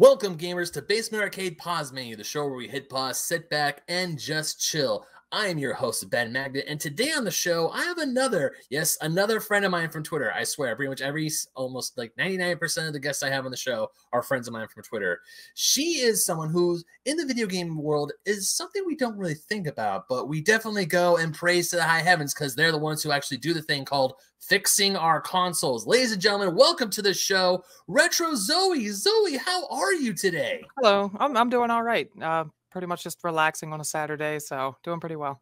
Welcome, gamers, to Basement Arcade Pause Menu, the show where we hit pause, sit back, and just chill. I am your host, Ben Magnet, and today on the show, I have another, yes, another friend of mine from Twitter. I swear, pretty much every, almost like 99% of the guests I have on the show are friends of mine from Twitter. She is someone who's in the video game world is something we don't really think about, but we definitely go and praise to the high heavens because they're the ones who actually do the thing called fixing our consoles. Ladies and gentlemen, welcome to the show, Retro Zoe. Zoe, how are you today? Hello, I'm, I'm doing all right. Uh, pretty much just relaxing on a Saturday, so doing pretty well.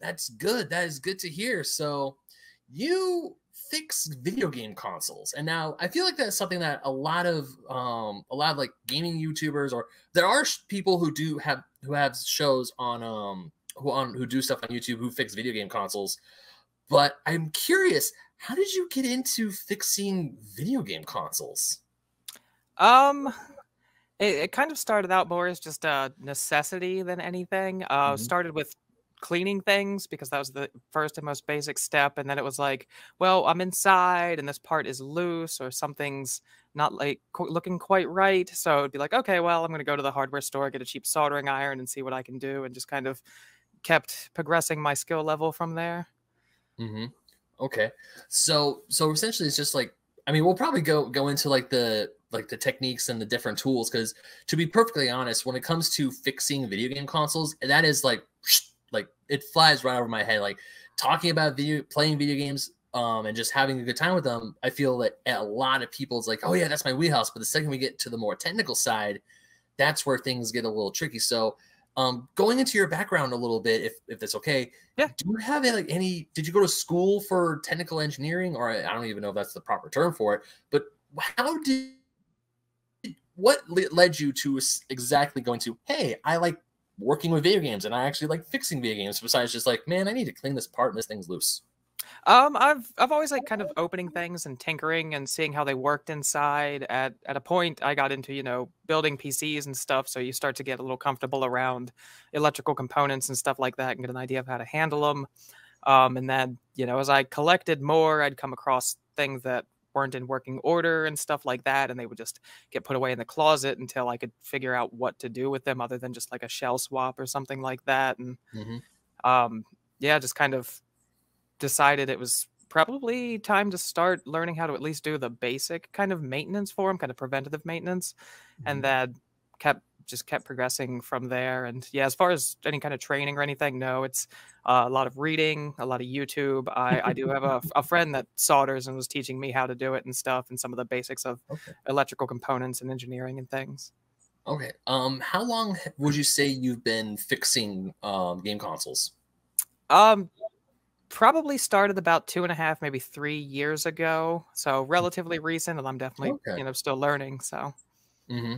That's good. That is good to hear. So you fix video game consoles. And now I feel like that's something that a lot of um a lot of like gaming YouTubers or there are people who do have who have shows on um who on who do stuff on YouTube who fix video game consoles. But I'm curious, how did you get into fixing video game consoles? Um it, it, kind of started out more as just a necessity than anything. Uh, mm-hmm. Started with cleaning things because that was the first and most basic step, and then it was like, well, I'm inside and this part is loose or something's not like looking quite right. So it'd be like, okay, well, I'm going to go to the hardware store, get a cheap soldering iron, and see what I can do, and just kind of kept progressing my skill level from there. Mm-hmm. Okay, so so essentially, it's just like I mean, we'll probably go go into like the like the techniques and the different tools because to be perfectly honest when it comes to fixing video game consoles that is like like it flies right over my head. Like talking about video playing video games um and just having a good time with them i feel that a lot of people's like oh yeah that's my wheelhouse. But the second we get to the more technical side that's where things get a little tricky. So um going into your background a little bit if if that's okay yeah. do you have like any did you go to school for technical engineering? Or i don't even know if that's the proper term for it but how did what led you to exactly going to hey i like working with video games and i actually like fixing video games besides just like man i need to clean this part and this thing's loose? Um i've i've always like kind of opening things and tinkering and seeing how they worked inside at at a point i got into you know building pcs and stuff so you start to get a little comfortable around electrical components and stuff like that and get an idea of how to handle them um and then you know as i collected more i'd come across things that weren't in working order and stuff like that and they would just get put away in the closet until i could figure out what to do with them other than just like a shell swap or something like that and mm-hmm. um, yeah just kind of decided it was probably time to start learning how to at least do the basic kind of maintenance for them kind of preventative maintenance mm-hmm. and that kept just kept progressing from there. And yeah, as far as any kind of training or anything, no, it's uh, a lot of reading, a lot of YouTube. I, I do have a, a, friend that solders and was teaching me how to do it and stuff, and some of the basics of okay. electrical components and engineering and things. Okay. Um, how long would you say you've been fixing um, game consoles? Um, probably started about two and a half, maybe three years ago. So relatively recent, and I'm definitely okay. you know still learning. So. Mm-hmm.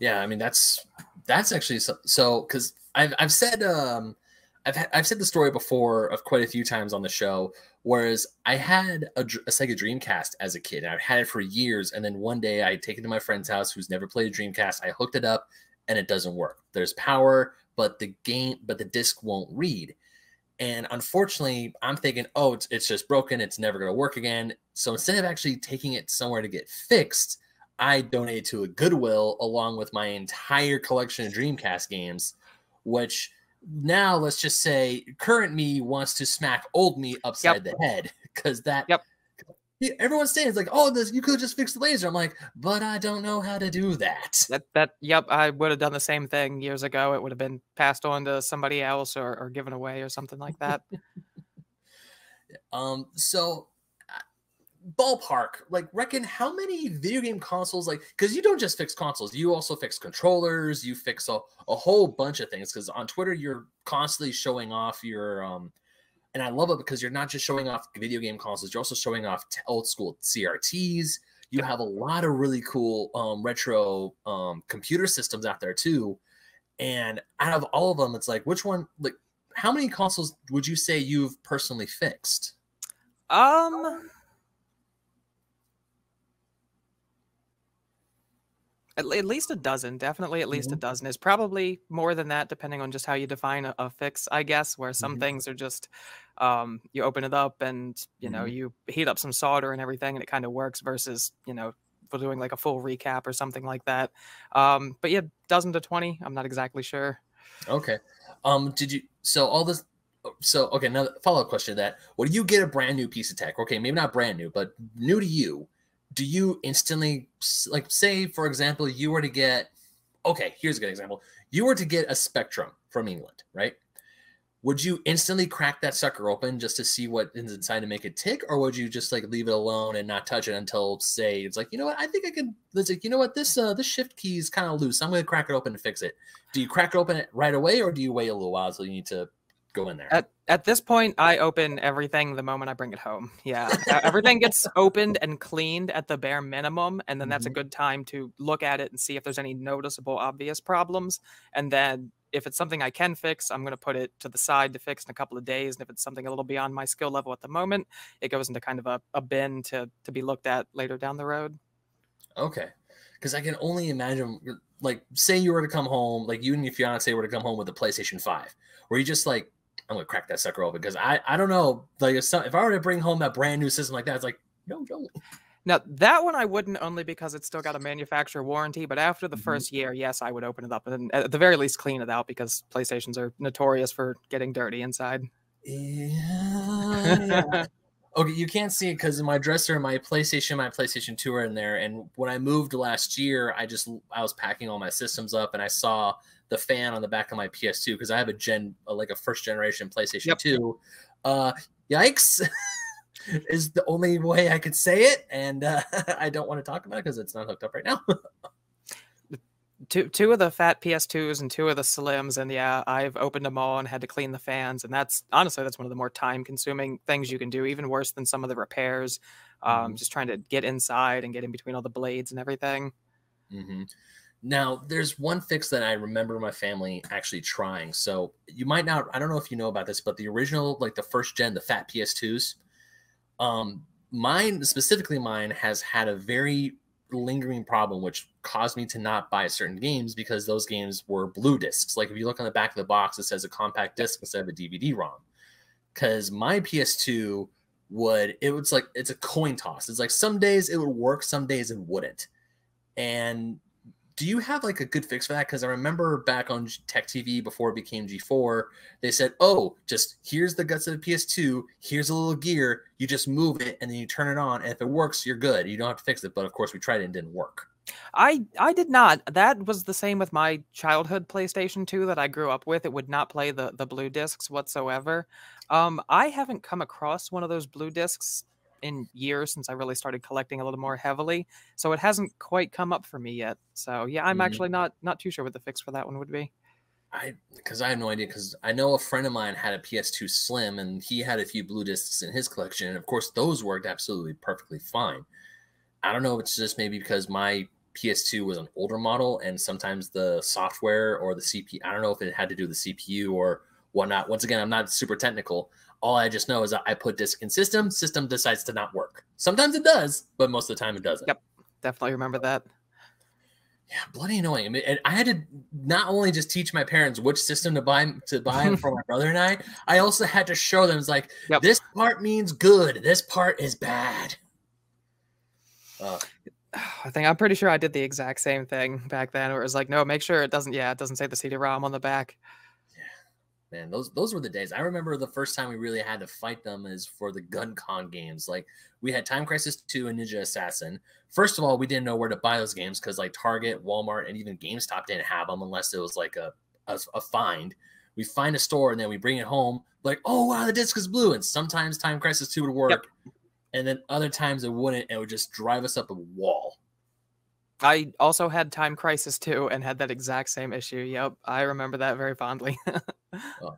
Yeah, I mean that's that's actually so because I've I've said um I've I've said the story before of quite a few times on the show. Whereas I had a, a Sega Dreamcast as a kid, and I've had it for years. And then one day I take it to my friend's house who's never played a Dreamcast. I hooked it up, and it doesn't work. There's power, but the game, but the disc won't read. And unfortunately, I'm thinking, oh, it's, it's just broken. It's never going to work again. So instead of actually taking it somewhere to get fixed, I donated to a Goodwill along with my entire collection of Dreamcast games, which now let's just say current me wants to smack old me upside yep. the head because that yep. Everyone's saying it's like oh this you could just fix the laser. I'm like but i don't know how to do that. That that yep i would have done the same thing years ago. It would have been passed on to somebody else or, or given away or something like that. Um so ballpark like reckon how many video game consoles like because you don't just fix consoles you also fix controllers you fix a, a whole bunch of things because on twitter you're constantly showing off your um and i love it because you're not just showing off video game consoles you're also showing off t- old school crts you have a lot of really cool um, retro um, computer systems out there too. And out of all of them it's like which one like how many consoles would you say you've personally fixed? Um At, at, least a dozen, definitely at least mm-hmm. a dozen is probably more than that, depending on just how you define a, a fix, I guess. Where some mm-hmm. things are just um, you open it up and you know mm-hmm. you heat up some solder and everything, and it kind of works. Versus you know doing like a full recap or something like that. Um, but yeah, dozen to twenty. I'm not exactly sure. Okay. Um, did you so all this so okay, now follow up question to that. When you get a brand new piece of tech, okay, maybe not brand new, but new to you, do you instantly like say, for example, you were to get okay, here's a good example. You were to get a spectrum from England, right? Would you instantly crack that sucker open just to see what is inside to make it tick, or would you just like leave it alone and not touch it until say it's like, you know what, I think I can it's like, you know what, this uh this shift key is kind of loose. I'm gonna crack it open to fix it. Do you crack it open right away or do you wait a little while so you need to go in there. At at this point, I open everything the moment I bring it home. Yeah, everything gets opened and cleaned at the bare minimum, and then that's mm-hmm. a good time to look at it and see if there's any noticeable, obvious problems. And then if it's something I can fix, I'm going to put it to the side to fix in a couple of days. And if it's something a little beyond my skill level at the moment, it goes into kind of a, a bin to to be looked at later down the road. Okay, because I can only imagine, like, say you were to come home, like you and your fiance were to come home with a PlayStation Five, where you just like I'm gonna crack that sucker open because I I don't know like if, some, if I were to bring home that brand new system like that, it's like no no. Now that one I wouldn't only because it's still got a manufacturer warranty, but after the mm-hmm. first year, yes, I would open it up and at the very least clean it out because PlayStations are notorious for getting dirty inside. Yeah. okay, you can't see it because my dresser, my PlayStation, my PlayStation 2 are in there. And when I moved last year, I just I was packing all my systems up and I saw the fan on the back of my PS2 because I have a gen like a first generation PlayStation yep. 2. Uh, yikes. is the only way I could say it, and uh, I don't want to talk about it because it's not hooked up right now. two two of the fat PS2s and two of the slims, and yeah, I've opened them all and had to clean the fans, and that's honestly that's one of the more time consuming things you can do, even worse than some of the repairs. Um, mm-hmm. Just trying to get inside and get in between all the blades and everything. Mm-hmm. Now, there's one fix that I remember my family actually trying. So you might not, I don't know if you know about this, but the original, like the first gen, the fat PS2s, um, mine, specifically mine, has had a very lingering problem, which caused me to not buy certain games because those games were blue discs. Like if you look on the back of the box, it says a compact disc instead of a DVD ROM. Because my PS2 would, it was like, it's a coin toss. It's like some days it would work, some days it wouldn't. And do you have like a good fix for that? Because I remember back on Tech TV before it became G4, they said, "Oh, just here's the guts of the PS2. Here's a little gear. You just move it and then you turn it on, and if it works, you're good. You don't have to fix it." But of course, we tried it and didn't work. I I did not. That was the same with my childhood PlayStation 2 that I grew up with. It would not play the the blue discs whatsoever. Um, I haven't come across one of those blue discs in years since I really started collecting a little more heavily. So it hasn't quite come up for me yet. So yeah, I'm mm. actually not not too sure what the fix for that one would be. I because I have no idea because I know a friend of mine had a PS2 Slim and he had a few blue discs in his collection and of course those worked absolutely perfectly fine. I don't know if it's just maybe because my PS2 was an older model and sometimes the software or the CPU I don't know if it had to do with the CPU or whatnot. Once again, I'm not super technical, all I just know is I put disk in system, system decides to not work. Sometimes it does, but most of the time it doesn't. Yep, definitely remember that. Yeah, bloody annoying. I, mean, I had to not only just teach my parents which system to buy to buy for my brother and I, I also had to show them it's like yep. this part means good, this part is bad. Uh, I think I'm pretty sure I did the exact same thing back then. Where it was like, no, make sure it doesn't. Yeah, it doesn't say the CD-ROM on the back man those those were the days. I remember the first time we really had to fight them is for the GunCon games. Like we had time crisis 2 and Ninja Assault. First of all we didn't know where to buy those games because like target walmart and even gamestop didn't have them unless it was like a, a, a find. We find a store and then we bring it home like oh wow the disc is blue. And sometimes time crisis 2 would work yep. and then other times it wouldn't and it would just drive us up a wall I also had Time Crisis too, and had that exact same issue. Yep, I remember that very fondly. oh,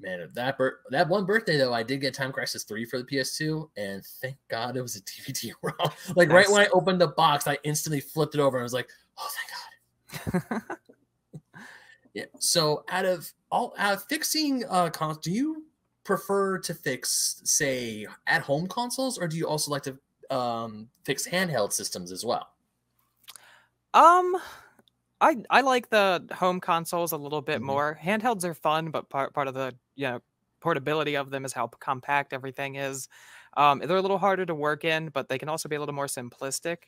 man, that that one birthday though, I did get Time Crisis 3 for the PS2, and thank God it was a DVD ROM. like nice. right when I opened the box, I instantly flipped it over and was like, "Oh, thank God." yeah. So, out of all out of fixing uh cons, do you prefer to fix, say, at home consoles, or do you also like to um, fix handheld systems as well? Um, I I like the home consoles a little bit Mhm. more. Handhelds are fun, but part part of the you know portability of them is how compact everything is. Um, they're a little harder to work in, but they can also be a little more simplistic.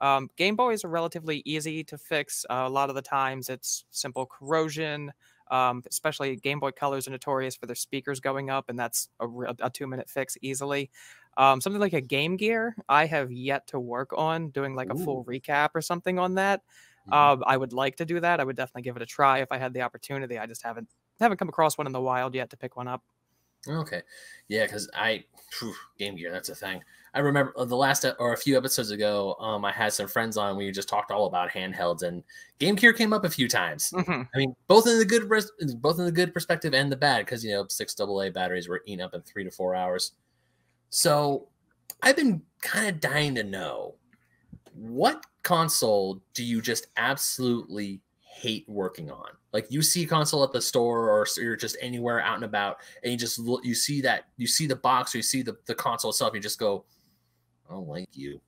Um, Game Boys are relatively easy to fix. Uh, a lot of the times, it's simple corrosion. Um, especially Game Boy Colors are notorious for their speakers going up, and that's a, a two minute fix easily. Um, something like a Game Gear, I have yet to work on doing like a Ooh. full recap or something on that. Mhm. Um, I would like to do that. I would definitely give it a try if I had the opportunity. I just haven't haven't come across one in the wild yet to pick one up. Okay, yeah, because I phew, Game Gear, that's a thing. I remember uh, the last or a few episodes ago, um, I had some friends on. We just talked all about handhelds, and Game Gear came up a few times. Mhm. I mean, both in the good, both in the good perspective and the bad, because you know six AA batteries were eaten up in three to four hours. So, I've been kind of dying to know what console do you just absolutely hate working on? Like you see a console at the store or you're just anywhere out and about, and you just look, you see that you see the box or you see the, the console itself, you just go, I don't like you.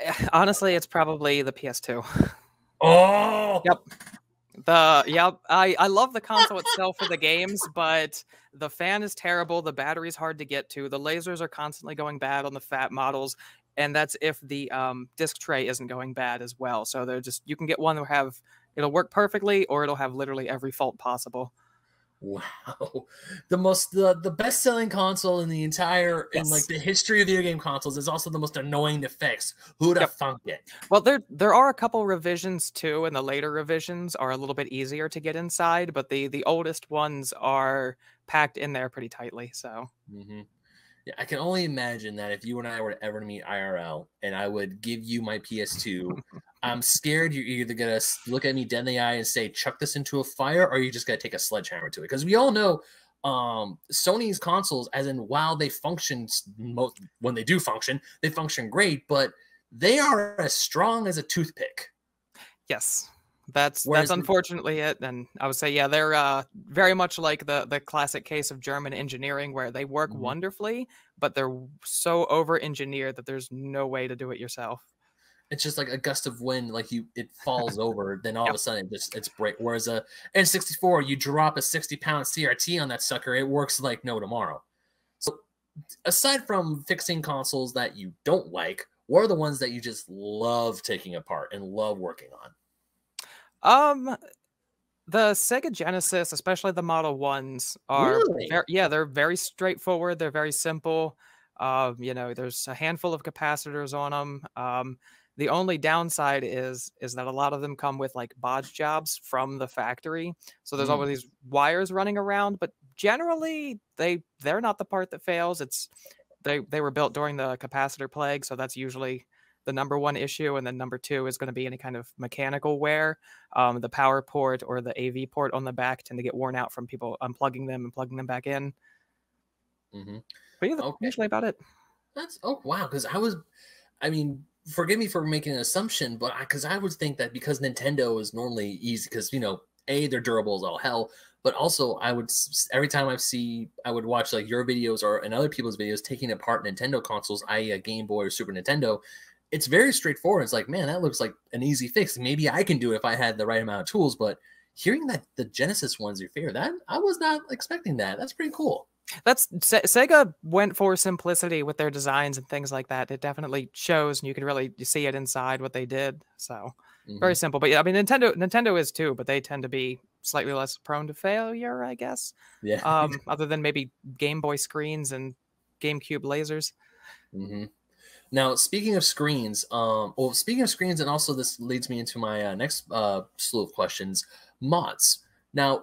Eh, Honestly, it's probably the PS2. Oh, Yep. The yep, I I love the console itself for the games, but the fan is terrible. The battery's hard to get to. The lasers are constantly going bad on the fat models, and that's if the um, disc tray isn't going bad as well. So they're just you can get one that have it'll work perfectly, or it'll have literally every fault possible. Wow, the most the, the best selling console in the entire in like the history of video game consoles is also the most annoying to fix. Who'd have Yep. thunk it? Well, there there are a couple revisions too, and the later revisions are a little bit easier to get inside, but the the oldest ones are packed in there pretty tightly. So hmm Yeah, I can only imagine that if you and I were to ever meet IRL, and I would give you my PS2, I'm scared you're either gonna look at me dead in the eye and say, "Chuck this into a fire," or you're just gonna take a sledgehammer to it. Because we all know um Sony's consoles, as in while they function s- mo- when they do function, they function great, but they are as strong as a toothpick. Yes. That's Whereas that's unfortunately it. And I would say, yeah, they're uh, very much like the the classic case of German engineering where they work Mhm. wonderfully, but they're so over engineered that there's no way to do it yourself. it's just like a gust of wind, like you it falls over, then all of a sudden it just it's break. Whereas a N64, you drop a 60 pound CRT on that sucker, it works like no tomorrow. So aside from fixing consoles that you don't like, what are the ones that you just love taking apart and love working on? Um the Sega Genesis, especially the Model Ones, are Really? ver- yeah, they're very straightforward. They're very simple. Um, you know, there's a handful of capacitors on them. Um, the only downside is is that a lot of them come with like bodge jobs from the factory. So there's Mm. always these wires running around, but generally they they're not the part that fails. It's they they were built during the capacitor plague, so that's usually the number one issue, and then number two is going to be any kind of mechanical wear. Um, the power port or the AV port on the back tend to get worn out from people unplugging them and plugging them back in. hmm But yeah, that's Okay. usually about it. That's oh wow, because I was, I mean, forgive me for making an assumption, but I because I, would think that because Nintendo is normally easy, because you know, a they're durable as all hell, but also I would every time I see, I would watch like your videos or and other people's videos taking apart Nintendo consoles, i.e., a Game Boy or Super Nintendo. It's very straightforward. It's like, man, that looks like an easy fix. Maybe I can do it if I had the right amount of tools. But hearing that the Genesis one's your favorite, that I was not expecting that. That's pretty cool. That's Se- Sega went for simplicity with their designs and things like that. It definitely shows, and you can really see it inside what they did. So Mhm. very simple. But yeah, I mean, Nintendo Nintendo is too, but they tend to be slightly less prone to failure, I guess. yeah. Um, other than maybe Game Boy screens and GameCube lasers. hmm Now, speaking of screens, um, well, speaking of screens, and also this leads me into my uh, next uh, slew of questions: mods. Now,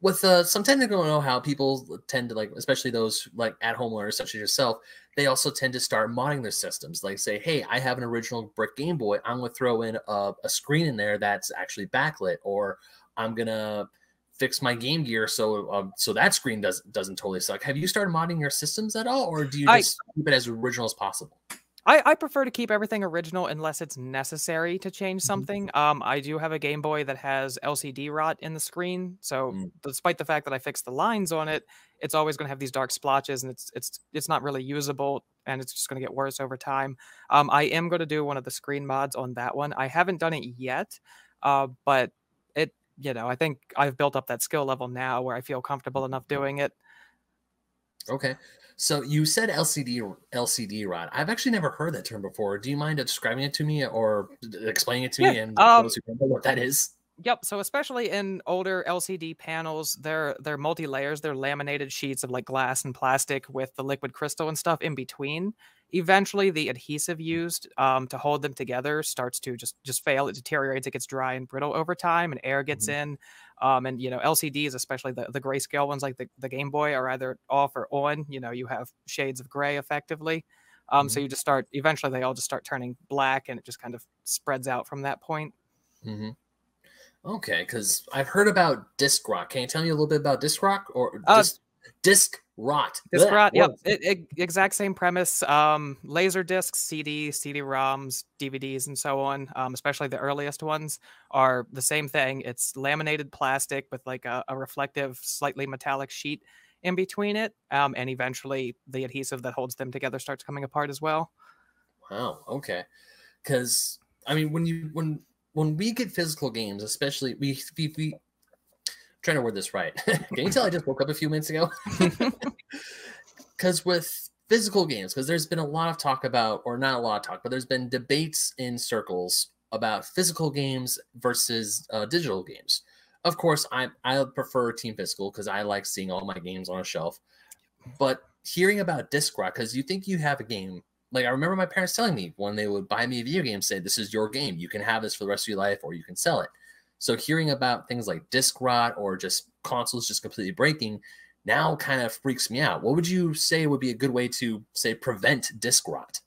with uh, some technical know-how, people tend to like, especially those like at-home learners such as yourself, they also tend to start modding their systems. Like, say, hey, I have an original brick Game Boy. I'm gonna throw in a, a screen in there that's actually backlit, or I'm gonna fix my Game Gear so um, so that screen does doesn't totally suck. Have you started modding your systems at all, or do you I- keep it as original as possible? I, I prefer to keep everything original unless it's necessary to change Mhm. something. Um, I do have a Game Boy that has LCD rot in the screen, so Mm. despite the fact that I fixed the lines on it, it's always going to have these dark splotches, and it's it's it's not really usable, and it's just going to get worse over time. Um, I am going to do one of the screen mods on that one. I haven't done it yet, uh, but it you know I think I've built up that skill level now where I feel comfortable enough doing it. Okay. So you said LCD LCD rot. I've actually never heard that term before. Do you mind describing it to me or explaining it to yeah, me and um, those who don't know what that is? Yep. So especially in older LCD panels, they're they're multi layers. They're laminated sheets of like glass and plastic with the liquid crystal and stuff in between. Eventually, the adhesive used um, to hold them together starts to just just fail. It deteriorates. It gets dry and brittle over time, and air gets mm-hmm. in. Um, and you know LCDs, especially the the grayscale ones like the, the Game Boy, are either off or on. You know you have shades of gray effectively. Um, mm-hmm. So you just start. Eventually, they all just start turning black, and it just kind of spreads out from that point. Mm-hmm. Okay, because I've heard about disc rot. Can you tell me a little bit about disc rot or uh, disc, disc rot? Disc Blech. rot. Yep, it, it, exact same premise. Um, laser discs, CD, CD-ROMs, DVDs, and so on. Um, especially the earliest ones are the same thing. It's laminated plastic with like a, a reflective, slightly metallic sheet in between it, um, and eventually the adhesive that holds them together starts coming apart as well. Wow. Okay. Because I mean, when you when when we get physical games, especially we we, we trying to word this right. Can you tell I just woke up a few minutes ago? Because with physical games, because there's been a lot of talk about, or not a lot of talk, but there's been debates in circles about physical games versus uh, digital games. Of course, I I prefer team physical because I like seeing all my games on a shelf. But hearing about disc rot, because you think you have a game like I remember my parents telling me when they would buy me a video game, say, This is your game. You can have this for the rest of your life or you can sell it. So hearing about things like disc rot or just consoles just completely breaking now kind of freaks me out. What would you say would be a good way to say prevent disc rot?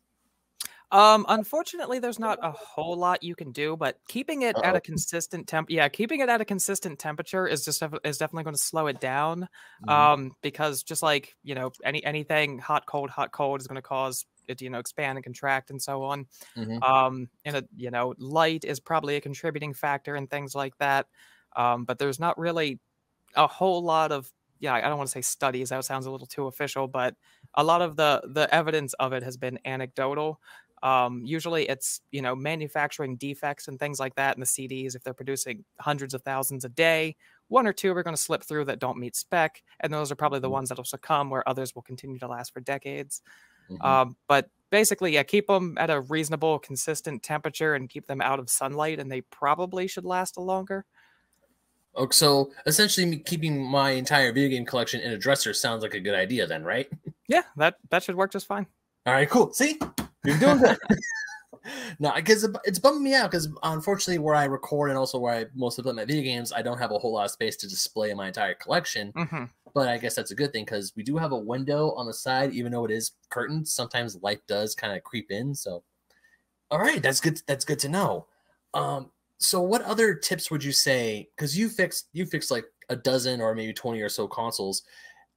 Um, unfortunately, there's not a whole lot you can do, but keeping it Uh-oh. at a consistent temp, yeah, keeping it at a consistent temperature is just is definitely going to slow it down. Mm-hmm. Um, because just like you know, any anything hot, cold, hot, cold is going to cause you know expand and contract and so on. Mm-hmm. Um, and a, you know, light is probably a contributing factor and things like that. Um, but there's not really a whole lot of yeah, I don't want to say studies. That sounds a little too official, but a lot of the the evidence of it has been anecdotal. Um, usually it's, you know, manufacturing defects and things like that in the CDs. If they're producing hundreds of thousands a day, one or two are going to slip through that don't meet spec. And those are probably the mm-hmm. ones that'll succumb where others will continue to last for decades. Mm-hmm. Um, but basically, yeah, keep them at a reasonable, consistent temperature and keep them out of sunlight, and they probably should last a longer. Okay, so essentially, keeping my entire video game collection in a dresser sounds like a good idea, then, right? Yeah, that that should work just fine. All right, cool. See, you're doing good. no, because it's bumming me out because unfortunately, where I record and also where I mostly play my video games, I don't have a whole lot of space to display my entire collection. Mm-hmm. But I guess that's a good thing because we do have a window on the side, even though it is curtains. Sometimes light does kind of creep in. So, all right, that's good. That's good to know. Um, so what other tips would you say? Because you fixed you fixed like a dozen or maybe twenty or so consoles.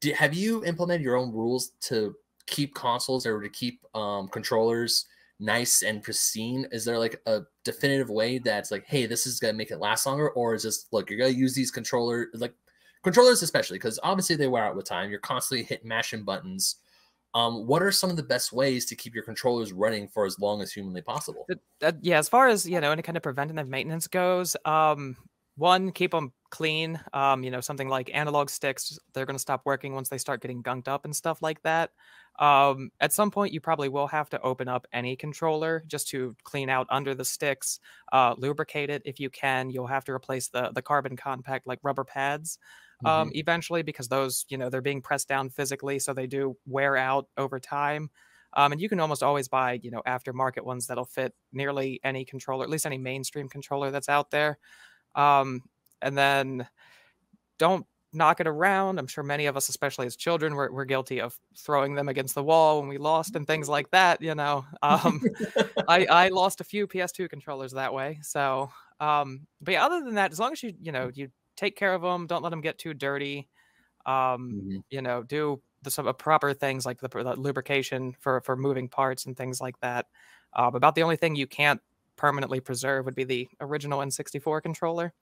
Do, have you implemented your own rules to keep consoles or to keep um, controllers nice and pristine? Is there like a definitive way that's like, hey, this is gonna make it last longer, or is this look, you're gonna use these controller like controllers especially because obviously they wear out with time. You're constantly hitting mashing buttons. Um, what are some of the best ways to keep your controllers running for as long as humanly possible? yeah, as far as you know, any kind of preventative maintenance goes, um, one, keep them clean. Um, you know, something like analog sticks, they're going to stop working once they start getting gunked up and stuff like that. Um, at some point, you probably will have to open up any controller just to clean out under the sticks, uh, lubricate it if you can. You'll have to replace the the carbon contact like rubber pads um, mm-hmm. eventually because those you know they're being pressed down physically, so they do wear out over time. Um, and you can almost always buy you know aftermarket ones that'll fit nearly any controller, at least any mainstream controller that's out there. Um, and then don't knock it around. I'm sure many of us, especially as children, were, were guilty of throwing them against the wall when we lost and things like that. You know, um, I, I lost a few PS2 controllers that way. So, um, but yeah, other than that, as long as you, you know, you take care of them, don't let them get too dirty. Um, mm-hmm. You know, do the some uh, proper things like the, the, lubrication for, for moving parts and things like that. Uh, about the only thing you can't permanently preserve would be the original N64 controller.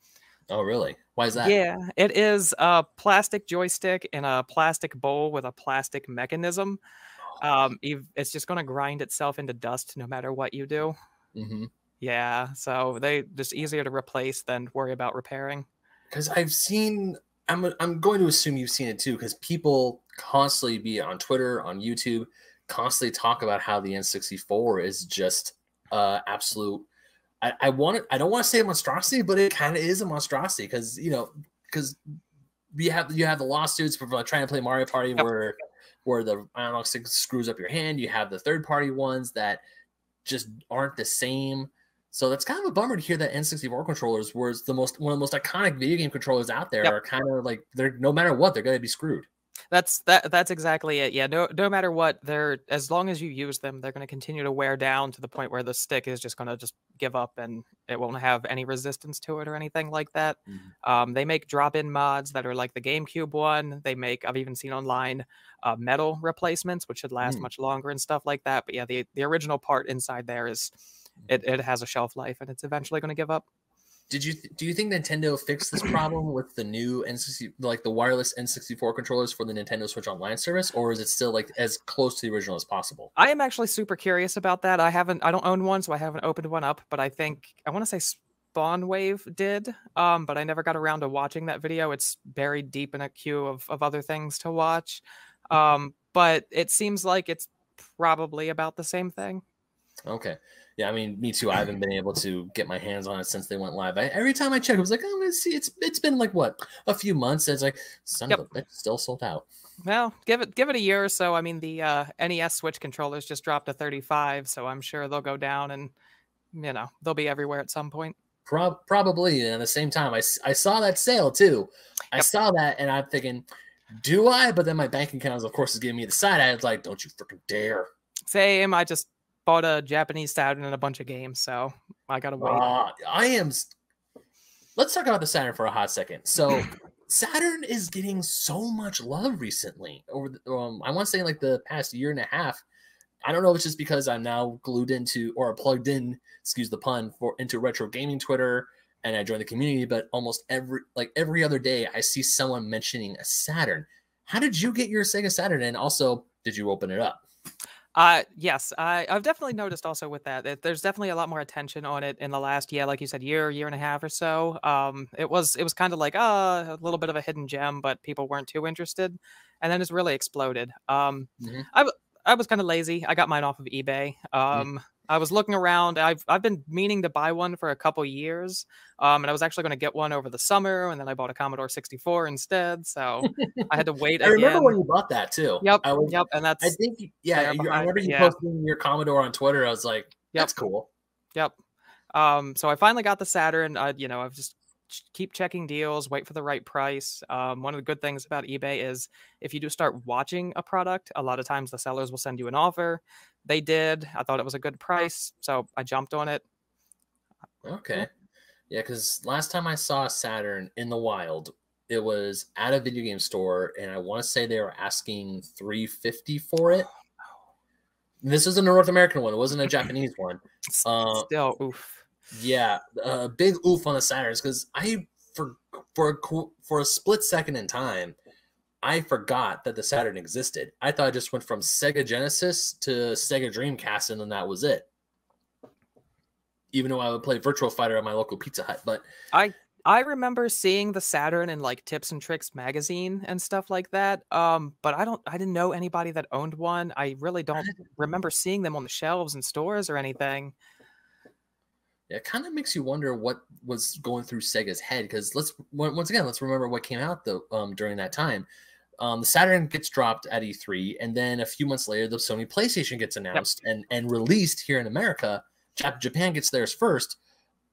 Oh, really? Why is that? Yeah, it is a plastic joystick in a plastic bowl with a plastic mechanism. Oh. Um, it's just going to grind itself into dust no matter what you do. Mm-hmm. Yeah, so they just easier to replace than worry about repairing. Because I've seen I'm I'm going to assume you've seen it too because people constantly be on Twitter, on YouTube, constantly talk about how the N64 is just uh absolute. I, I want to, I don't want to say a monstrosity, but it kind of is a monstrosity because you know because you have you have the lawsuits for trying to play Mario Party yep. where where the analog stick screws up your hand. You have the third party ones that just aren't the same. So that's kind of a bummer to hear that N64 controllers was the most one of the most iconic video game controllers out there yep. are kind of like they're no matter what, they're gonna be screwed. That's that that's exactly it. Yeah, no no matter what, they're as long as you use them, they're gonna continue to wear down to the point where the stick is just gonna just give up and it won't have any resistance to it or anything like that. Mm-hmm. Um, they make drop-in mods that are like the GameCube one. They make I've even seen online uh, metal replacements, which should last mm. much longer and stuff like that. But yeah, the the original part inside there is it, it has a shelf life and it's eventually going to give up. Did you do you think Nintendo fixed this problem with the new N60 like the wireless N64 controllers for the Nintendo Switch Online service, or is it still like as close to the original as possible? I am actually super curious about that. I haven't I don't own one, so I haven't opened one up, but I think I want to say SpawnWave did, um, but I never got around to watching that video. It's buried deep in a queue of, of other things to watch. Um, but it seems like it's probably about the same thing. Okay. Yeah, I mean, me too. I haven't been able to get my hands on it since they went live. I, every time I check, it was like, oh, let's see. It's it's been like what a few months. It's like, son yep. of a bitch, still sold out. Well, give it give it a year or so. I mean, the uh, NES Switch controllers just dropped to 35, so I'm sure they'll go down, and you know they'll be everywhere at some point. Pro- probably. And at the same time, I, I saw that sale too. I saw that, and I'm thinking, do I? But then my bank account, of course, is giving me the side. I was like, don't you freaking dare. Same. I just bought a Japanese Saturn and a bunch of games, so I gotta wait. Uh, I am. Let's talk about the Saturn for a hot second. So. Saturn is getting so much love recently. Over, the, um, I want to say like the past year and a half. I don't know if it's just because I'm now glued into or plugged in, excuse the pun, for into retro gaming Twitter and I joined the community, but almost every like every other day I see someone mentioning a Saturn. How did you get your Sega Saturn? And also, did you open it up? Uh, yes, I, I've definitely noticed also with that, that there's definitely a lot more attention on it in the last year, like you said, year, year and a half or so. Um, it was it was kind of like uh, a little bit of a hidden gem, but people weren't too interested, and then it's really exploded. Um, mm-hmm. I I was kind of lazy. I got mine off of eBay. Mm. Um, mm-hmm. I was looking around. I've I've been meaning to buy one for a couple years, um, and I was actually going to get one over the summer, and then I bought a Commodore 64 instead. So I had to wait. I remember when you bought that too. Yep. I was, yep. And that's I think yeah. I remember you yeah. posting your Commodore on Twitter. I was like, that's yep. cool. Yep. Um, so I finally got the Saturn. I, you know, I've just keep checking deals, wait for the right price. Um, one of the good things about eBay is if you do start watching a product, a lot of times the sellers will send you an offer. They did. I thought it was a good price, so I jumped on it. Okay. Yeah, because last time I saw Saturn in the wild, it was at a video game store, and I want to say they were asking 350 for it. This is a North American one. It wasn't a Japanese one. Uh, Still, oof. Yeah, a big oof on the Saturns because I for for a, for a split second in time, I forgot that the Saturn existed. I thought I just went from Sega Genesis to Sega Dreamcast, and then that was it. Even though I would play Virtual Fighter at my local Pizza Hut, but I I remember seeing the Saturn in like Tips and Tricks magazine and stuff like that. Um, but I don't I didn't know anybody that owned one. I really don't remember seeing them on the shelves in stores or anything Yeah, it kind of makes you wonder what was going through Sega's head because let's once again let's remember what came out though um, during that time. Um, the Saturn gets dropped at E3, and then a few months later, the Sony PlayStation gets announced yep. and and released here in America. Japan gets theirs first,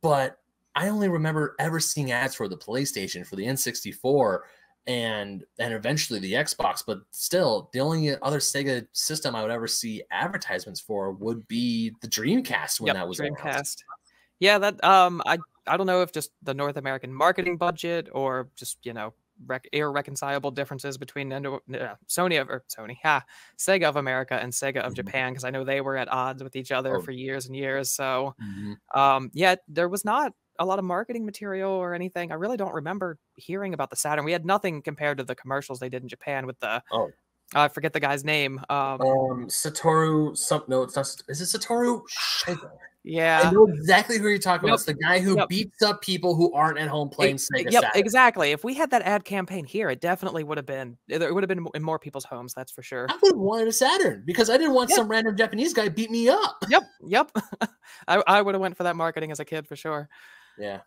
but I only remember ever seeing ads for the PlayStation, for the N64, and and eventually the Xbox. But still, the only other Sega system I would ever see advertisements for would be the Dreamcast when yep, that was Dreamcast. Announced. Yeah, that um, I I don't know if just the North American marketing budget or just you know rec- irreconcilable differences between uh, Sony or Sony, ha, Sega of America and Sega of mm-hmm. Japan because I know they were at odds with each other oh. for years and years. So, mm-hmm. um, yeah, there was not a lot of marketing material or anything. I really don't remember hearing about the Saturn. We had nothing compared to the commercials they did in Japan with the oh I forget the guy's name. Um, Um, Satoru. Some no, it's not. Is it Satoru? Shit. I yeah. know exactly who you're talking Yep. about. It's the guy who Yep. beats up people who aren't at home playing Ex- Sega Yep, Saturn. exactly. If we had that ad campaign here, it definitely would have been. It would have been in more people's homes. That's for sure. I would have wanted a Saturn because I didn't want Yeah. some random Japanese guy beat me up. Yep, yep. I, I would have went for that marketing as a kid for sure. Yeah.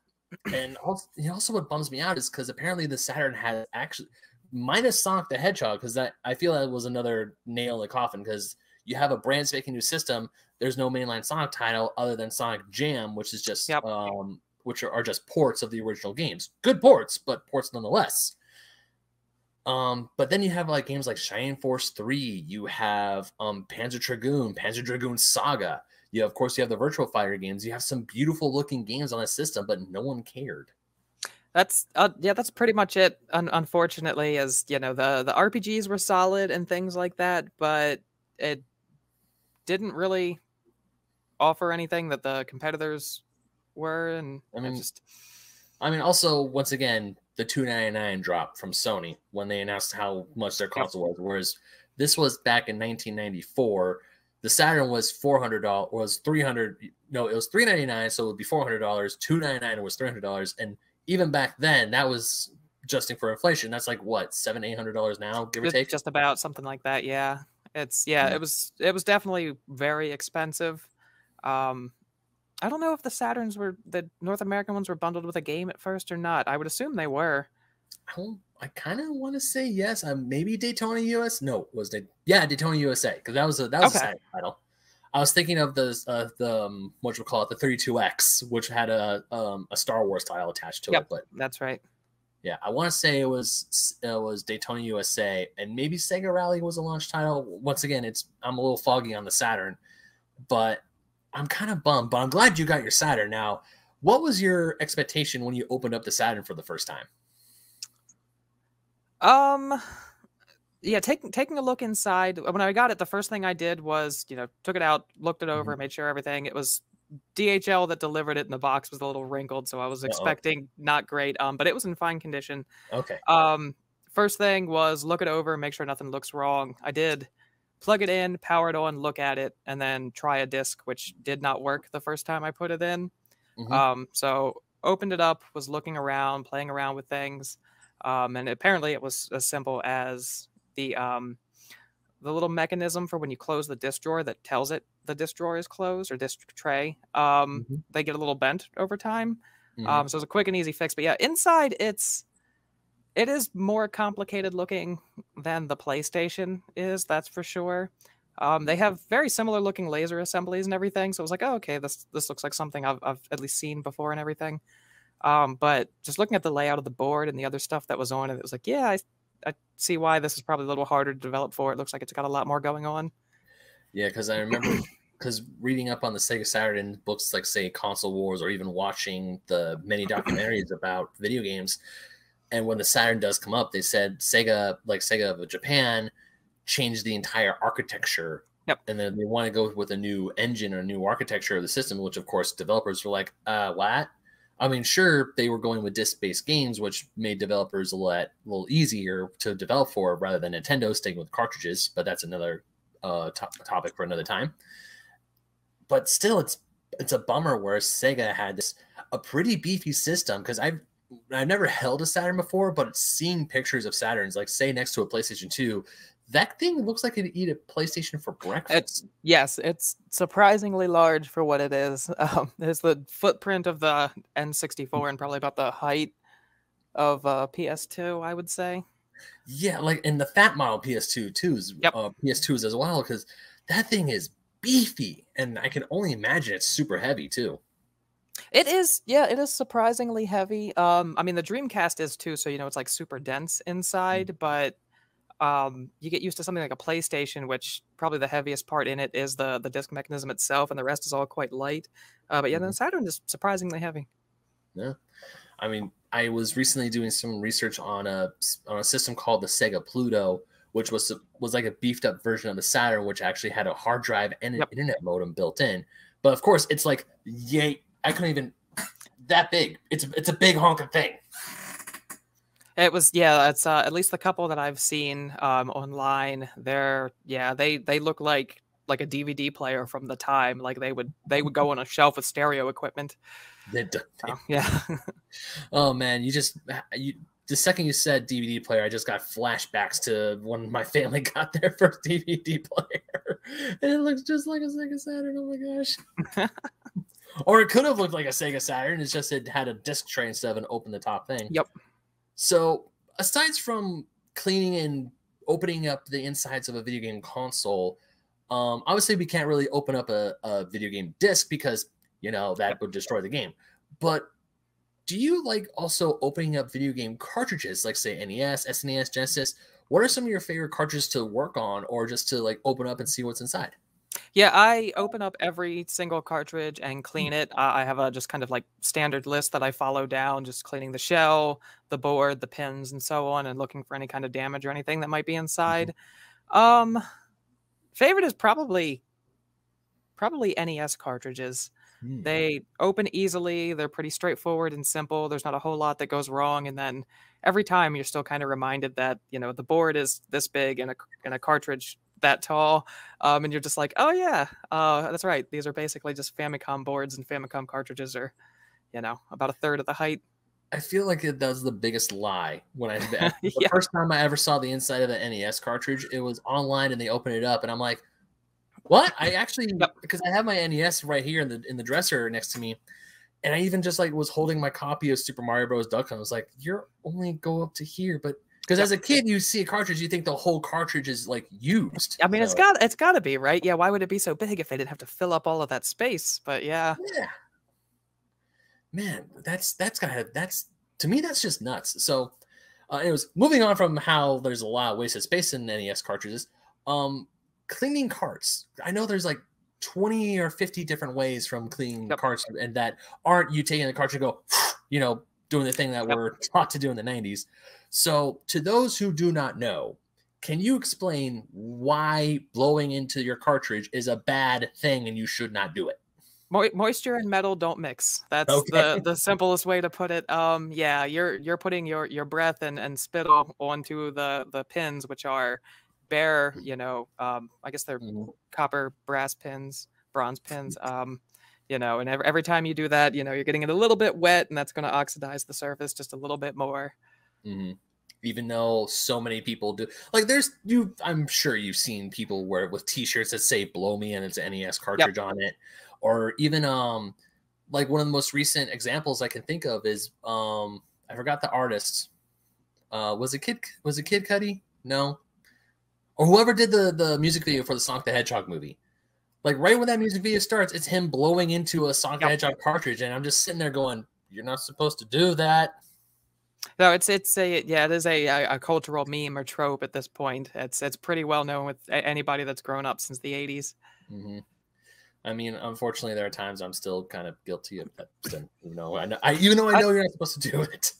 And also, you know, also what bums me out is because apparently the Saturn had actually minus Sonic the Hedgehog because that I feel that was another nail in the coffin because you have a brand spanking new system. There's no mainline Sonic title other than Sonic Jam, which is just Yep. um, which are, are just ports of the original games. Good ports, but ports nonetheless. Um, but then you have like games like Shining Force 3, you have um Panzer Dragoon, Panzer Dragoon Saga. You of course you have the Virtual Fighter games. You have some beautiful looking games on the system, but no one cared. That's uh, yeah, that's pretty much it. Un- unfortunately, as you know, the the RPGs were solid and things like that, but it didn't really offer anything that the competitors were, and I mean, just I mean, also once again, the two ninety nine drop from Sony when they announced how much their console was. Whereas this was back in nineteen ninety four. The Saturn was four hundred dollars, was three hundred. No, it was three ninety nine, so it would be four hundred dollars. Two ninety nine was three hundred dollars, and even back then, that was adjusting for inflation. That's like what seven, eight hundred dollars now, give or take. just about something like that. Yeah, it's yeah, Yeah. it was it was definitely very expensive. Um, I don't know if the Saturns were the North American ones were bundled with a game at first or not. I would assume they were. I, I kind of want to say yes. Uh, maybe Daytona US. No, was it? Yeah, Daytona USA because that was a that was a Okay. Saturn title. I was thinking of the uh, the um, what you call it, the 32X, which had a um, a Star Wars title attached to Yep. it. But That's right. Yeah, I want to say it was it was Daytona USA, and maybe Sega Rally was a launch title. Once again, it's I'm a little foggy on the Saturn, but I'm kind of bummed. But I'm glad you got your Saturn. Now, what was your expectation when you opened up the Saturn for the first time? Um, yeah, taking taking a look inside. When I got it, the first thing I did was, you know, took it out, looked it over, made sure everything. It was DHL that delivered it, in the box was a little wrinkled, so I was Uh-oh. expecting not great. Um, but it was in fine condition. Okay. Um, first thing was look it over, make sure nothing looks wrong. I did. Plug it in, power it on, look at it, and then try a disc, which did not work the first time I put it in. Mhm. Um, so opened it up, was looking around, playing around with things, um, and apparently it was as simple as the um, the little mechanism for when you close the disk drawer that tells it the disk drawer is closed or disk tray. Um, Mhm. They get a little bent over time. Mhm. Um, so it's a quick and easy fix. But yeah, inside it's it is more complicated looking than the PlayStation is. That's for sure. Um, they have very similar looking laser assemblies and everything. So it was like, oh, okay, this this looks like something I've, I've at least seen before and everything. Um, but just looking at the layout of the board and the other stuff that was on it, it was like, yeah, I, I see why this is probably a little harder to develop for. It looks like it's got a lot more going on. Yeah, because I remember because reading up on the Sega Saturn books like say Console Wars or even watching the many documentaries about video games, and when the Saturn does come up, they said Sega like Sega of Japan changed the entire architecture. Yep. And then they want to go with a new engine or a new architecture of the system, which of course developers were like, uh, what? I mean, sure, they were going with disc-based games, which made developers a lot, a little easier to develop for rather than Nintendo sticking with cartridges. But that's another uh, to- topic for another time. But still, it's it's a bummer where Sega had this a pretty beefy system because I've I've never held a Saturn before, but seeing pictures of Saturns, like say next to a PlayStation Two, that thing looks like it'd eat a PlayStation for breakfast. It's yes, it's surprisingly large for what it is. Um, there's the footprint of the N64 and probably about the height of uh, PS2, I would say. Yeah, like in the fat model PS2 twos, Yep. uh, PS2s as well, because that thing is beefy, and I can only imagine it's super heavy too. It is, yeah, it is surprisingly heavy. Um, I mean, the Dreamcast is too, so you know it's like super dense inside, but um, you get used to something like a PlayStation, which probably the heaviest part in it is the the disc mechanism itself, and the rest is all quite light. Uh, but yeah, the Mhm. Saturn is surprisingly heavy. Yeah, I mean, I was recently doing some research on a on a system called the Sega Pluto, which was was like a beefed up version of the Saturn, which actually had a hard drive and an Yep. internet modem built in. But of course, it's like yay! I couldn't even that big. It's it's a big honking thing. It was yeah. It's uh, at least the couple that I've seen um, online. They're yeah. They they look like like a DVD player from the time. Like they would they would go on a shelf with stereo equipment. They yeah. oh man, you just you the second you said DVD player, I just got flashbacks to when my family got their first DVD player, and it looks just like a Sega Saturn. Oh my gosh! or it could have looked like a Sega Saturn. It's just it had a disc tray instead of an open the top thing. Yep. So aside from cleaning and opening up the insides of a video game console, um, obviously we can't really open up a, a video game disc because you know that would destroy the game. But do you like also opening up video game cartridges, like say NES, SNES, Genesis? What are some of your favorite cartridges to work on, or just to like open up and see what's inside? Yeah, I open up every single cartridge and clean it. Uh, I have a just kind of like standard list that I follow down, just cleaning the shell, the board, the pins, and so on, and looking for any kind of damage or anything that might be inside. Um, favorite is probably probably NES cartridges. Hmm. They open easily. They're pretty straightforward and simple. There's not a whole lot that goes wrong. And then every time you're still kind of reminded that you know the board is this big and a and a cartridge that tall, um, and you're just like, oh yeah, uh, that's right. These are basically just Famicom boards, and Famicom cartridges are, you know, about a third of the height. I feel like it does the biggest lie when I the Yeah. first time I ever saw the inside of the NES cartridge, it was online and they opened it up and I'm like, what? I actually because I have my NES right here in the in the dresser next to me, and I even just like was holding my copy of Super Mario Bros. Duck Hunt. I was like, you're only go up to here, but because as a kid you see a cartridge, you think the whole cartridge is like used. I mean, it's got it's got to be right. Yeah, why would it be so big if they didn't have to fill up all of that space? But yeah, yeah. Man, that's that's gotta that's to me that's just nuts. So uh, it was moving on from how there's a lot of wasted space in NES cartridges. Um, cleaning carts. I know there's like 20 or 50 different ways from cleaning Yep. carts and that aren't you taking the cartridge and go, you know, doing the thing that Yep. we're taught to do in the 90s. So to those who do not know, can you explain why blowing into your cartridge is a bad thing and you should not do it? Moi- moisture and metal don't mix. That's Okay. the the simplest way to put it. Um, yeah, you're you're putting your your breath and and spittle onto the the pins, which are bare. You know, um, I guess they're Mhm. copper, brass pins, bronze pins. Um, you know, and every, every time you do that, you know, you're getting it a little bit wet, and that's going to oxidize the surface just a little bit more. Mhm. Even though so many people do, like, there's you. I'm sure you've seen people wear it with T-shirts that say "Blow Me" and it's an NES cartridge on it, or even um, like one of the most recent examples I can think of is um, I forgot the artist. Uh, was it Kid? Was it Kid Cudi? No, or whoever did the the music video for the Sonic the Hedgehog movie. Like right when that music video starts, it's him blowing into a Sonic Yep. Hedgehog cartridge, and I'm just sitting there going, "You're not supposed to do that." No, it's it's a yeah, it is a, a cultural meme or trope at this point. It's it's pretty well known with anybody that's grown up since the '80s. hmm I mean, unfortunately, there are times I'm still kind of guilty of that. sin, Even though I know, I, even though I I- know you're not supposed to do it,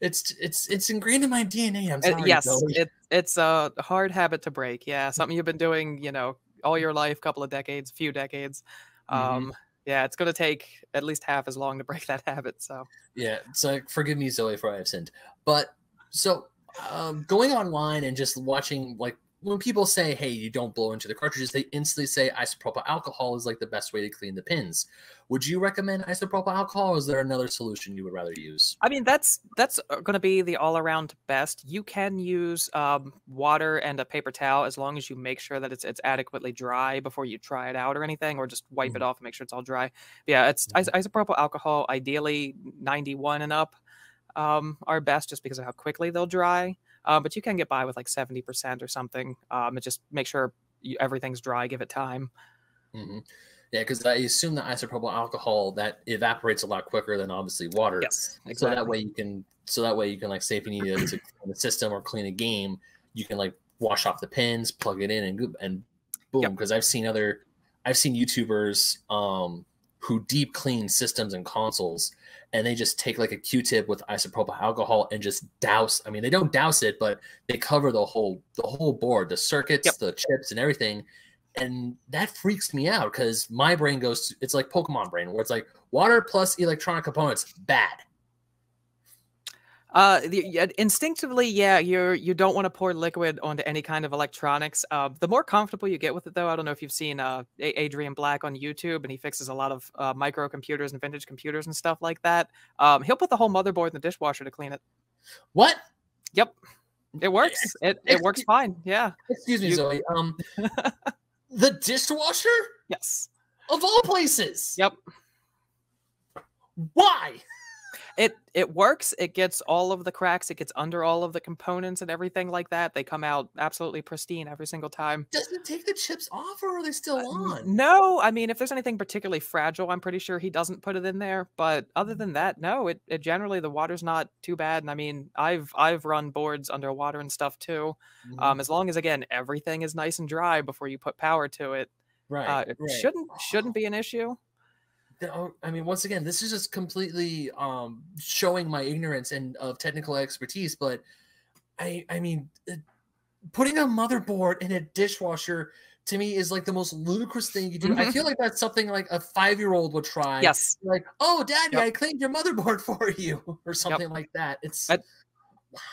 it's it's it's ingrained in my DNA. I'm sorry. yes, it, it's a hard habit to break. Yeah, something you've been doing, you know, all your life, couple of decades, few decades. Mhm. Um, yeah, it's gonna take at least half as long to break that habit. So yeah. So forgive me, Zoe, for I have sinned. But so um, going online and just watching like when people say, "Hey, you don't blow into the cartridges," they instantly say isopropyl alcohol is like the best way to clean the pins. Would you recommend isopropyl alcohol, or is there another solution you would rather use? I mean, that's that's going to be the all-around best. You can use um, water and a paper towel as long as you make sure that it's it's adequately dry before you try it out or anything, or just wipe it Mhm. off and make sure it's all dry. But yeah, it's is- isopropyl alcohol. Ideally, 91 and up um, are best, just because of how quickly they'll dry. Uh, but you can get by with like 70% or something. Um, and just make sure you, everything's dry. Give it time. hmm Yeah, because I assume that isopropyl alcohol that evaporates a lot quicker than obviously water. Yes, So that way you can, so that way you can like say if you need to, clean the system or clean a game, you can like wash off the pins, plug it in, and and boom. Yep. Because I've seen other, I've seen YouTubers um who deep clean systems and consoles, and they just take like a Q-tip with isopropyl alcohol and just douse. I mean, they don't douse it, but they cover the whole the whole board, the circuits, Yep. the chips, and everything. And that freaks me out because my brain goes. To, it's like Pokemon brain, where it's like water plus electronic components bad. Uh, the, instinctively, yeah, you're you don't want to pour liquid onto any kind of electronics. Uh, the more comfortable you get with it, though, I don't know if you've seen uh, Adrian Black on YouTube, and he fixes a lot of uh, microcomputers and vintage computers and stuff like that. Um, he'll put the whole motherboard in the dishwasher to clean it. What? Yep, it works. It it works fine. Yeah. Excuse me, you... Zoe. Um, the dishwasher? Yes. Of all places. Yep. Why? It it works. It gets all of the cracks. It gets under all of the components and everything like that. They come out absolutely pristine every single time. Does it take the chips off, or are they still uh, on? No, I mean, if there's anything particularly fragile, I'm pretty sure he doesn't put it in there. But other than that, no. It, it generally the water's not too bad. And I mean, I've I've run boards underwater and stuff too. Mm-hmm. Um, as long as again everything is nice and dry before you put power to it, right? Uh, it right. shouldn't shouldn't be an issue. Oh, I mean, once again, this is just completely um, showing my ignorance and of technical expertise. But I, I mean, uh, putting a motherboard in a dishwasher to me is like the most ludicrous thing you do. Mm-hmm. I feel like that's something like a five year old would try. Yes. Like, oh, daddy, yep. I cleaned your motherboard for you, or something yep. like that. It's. I,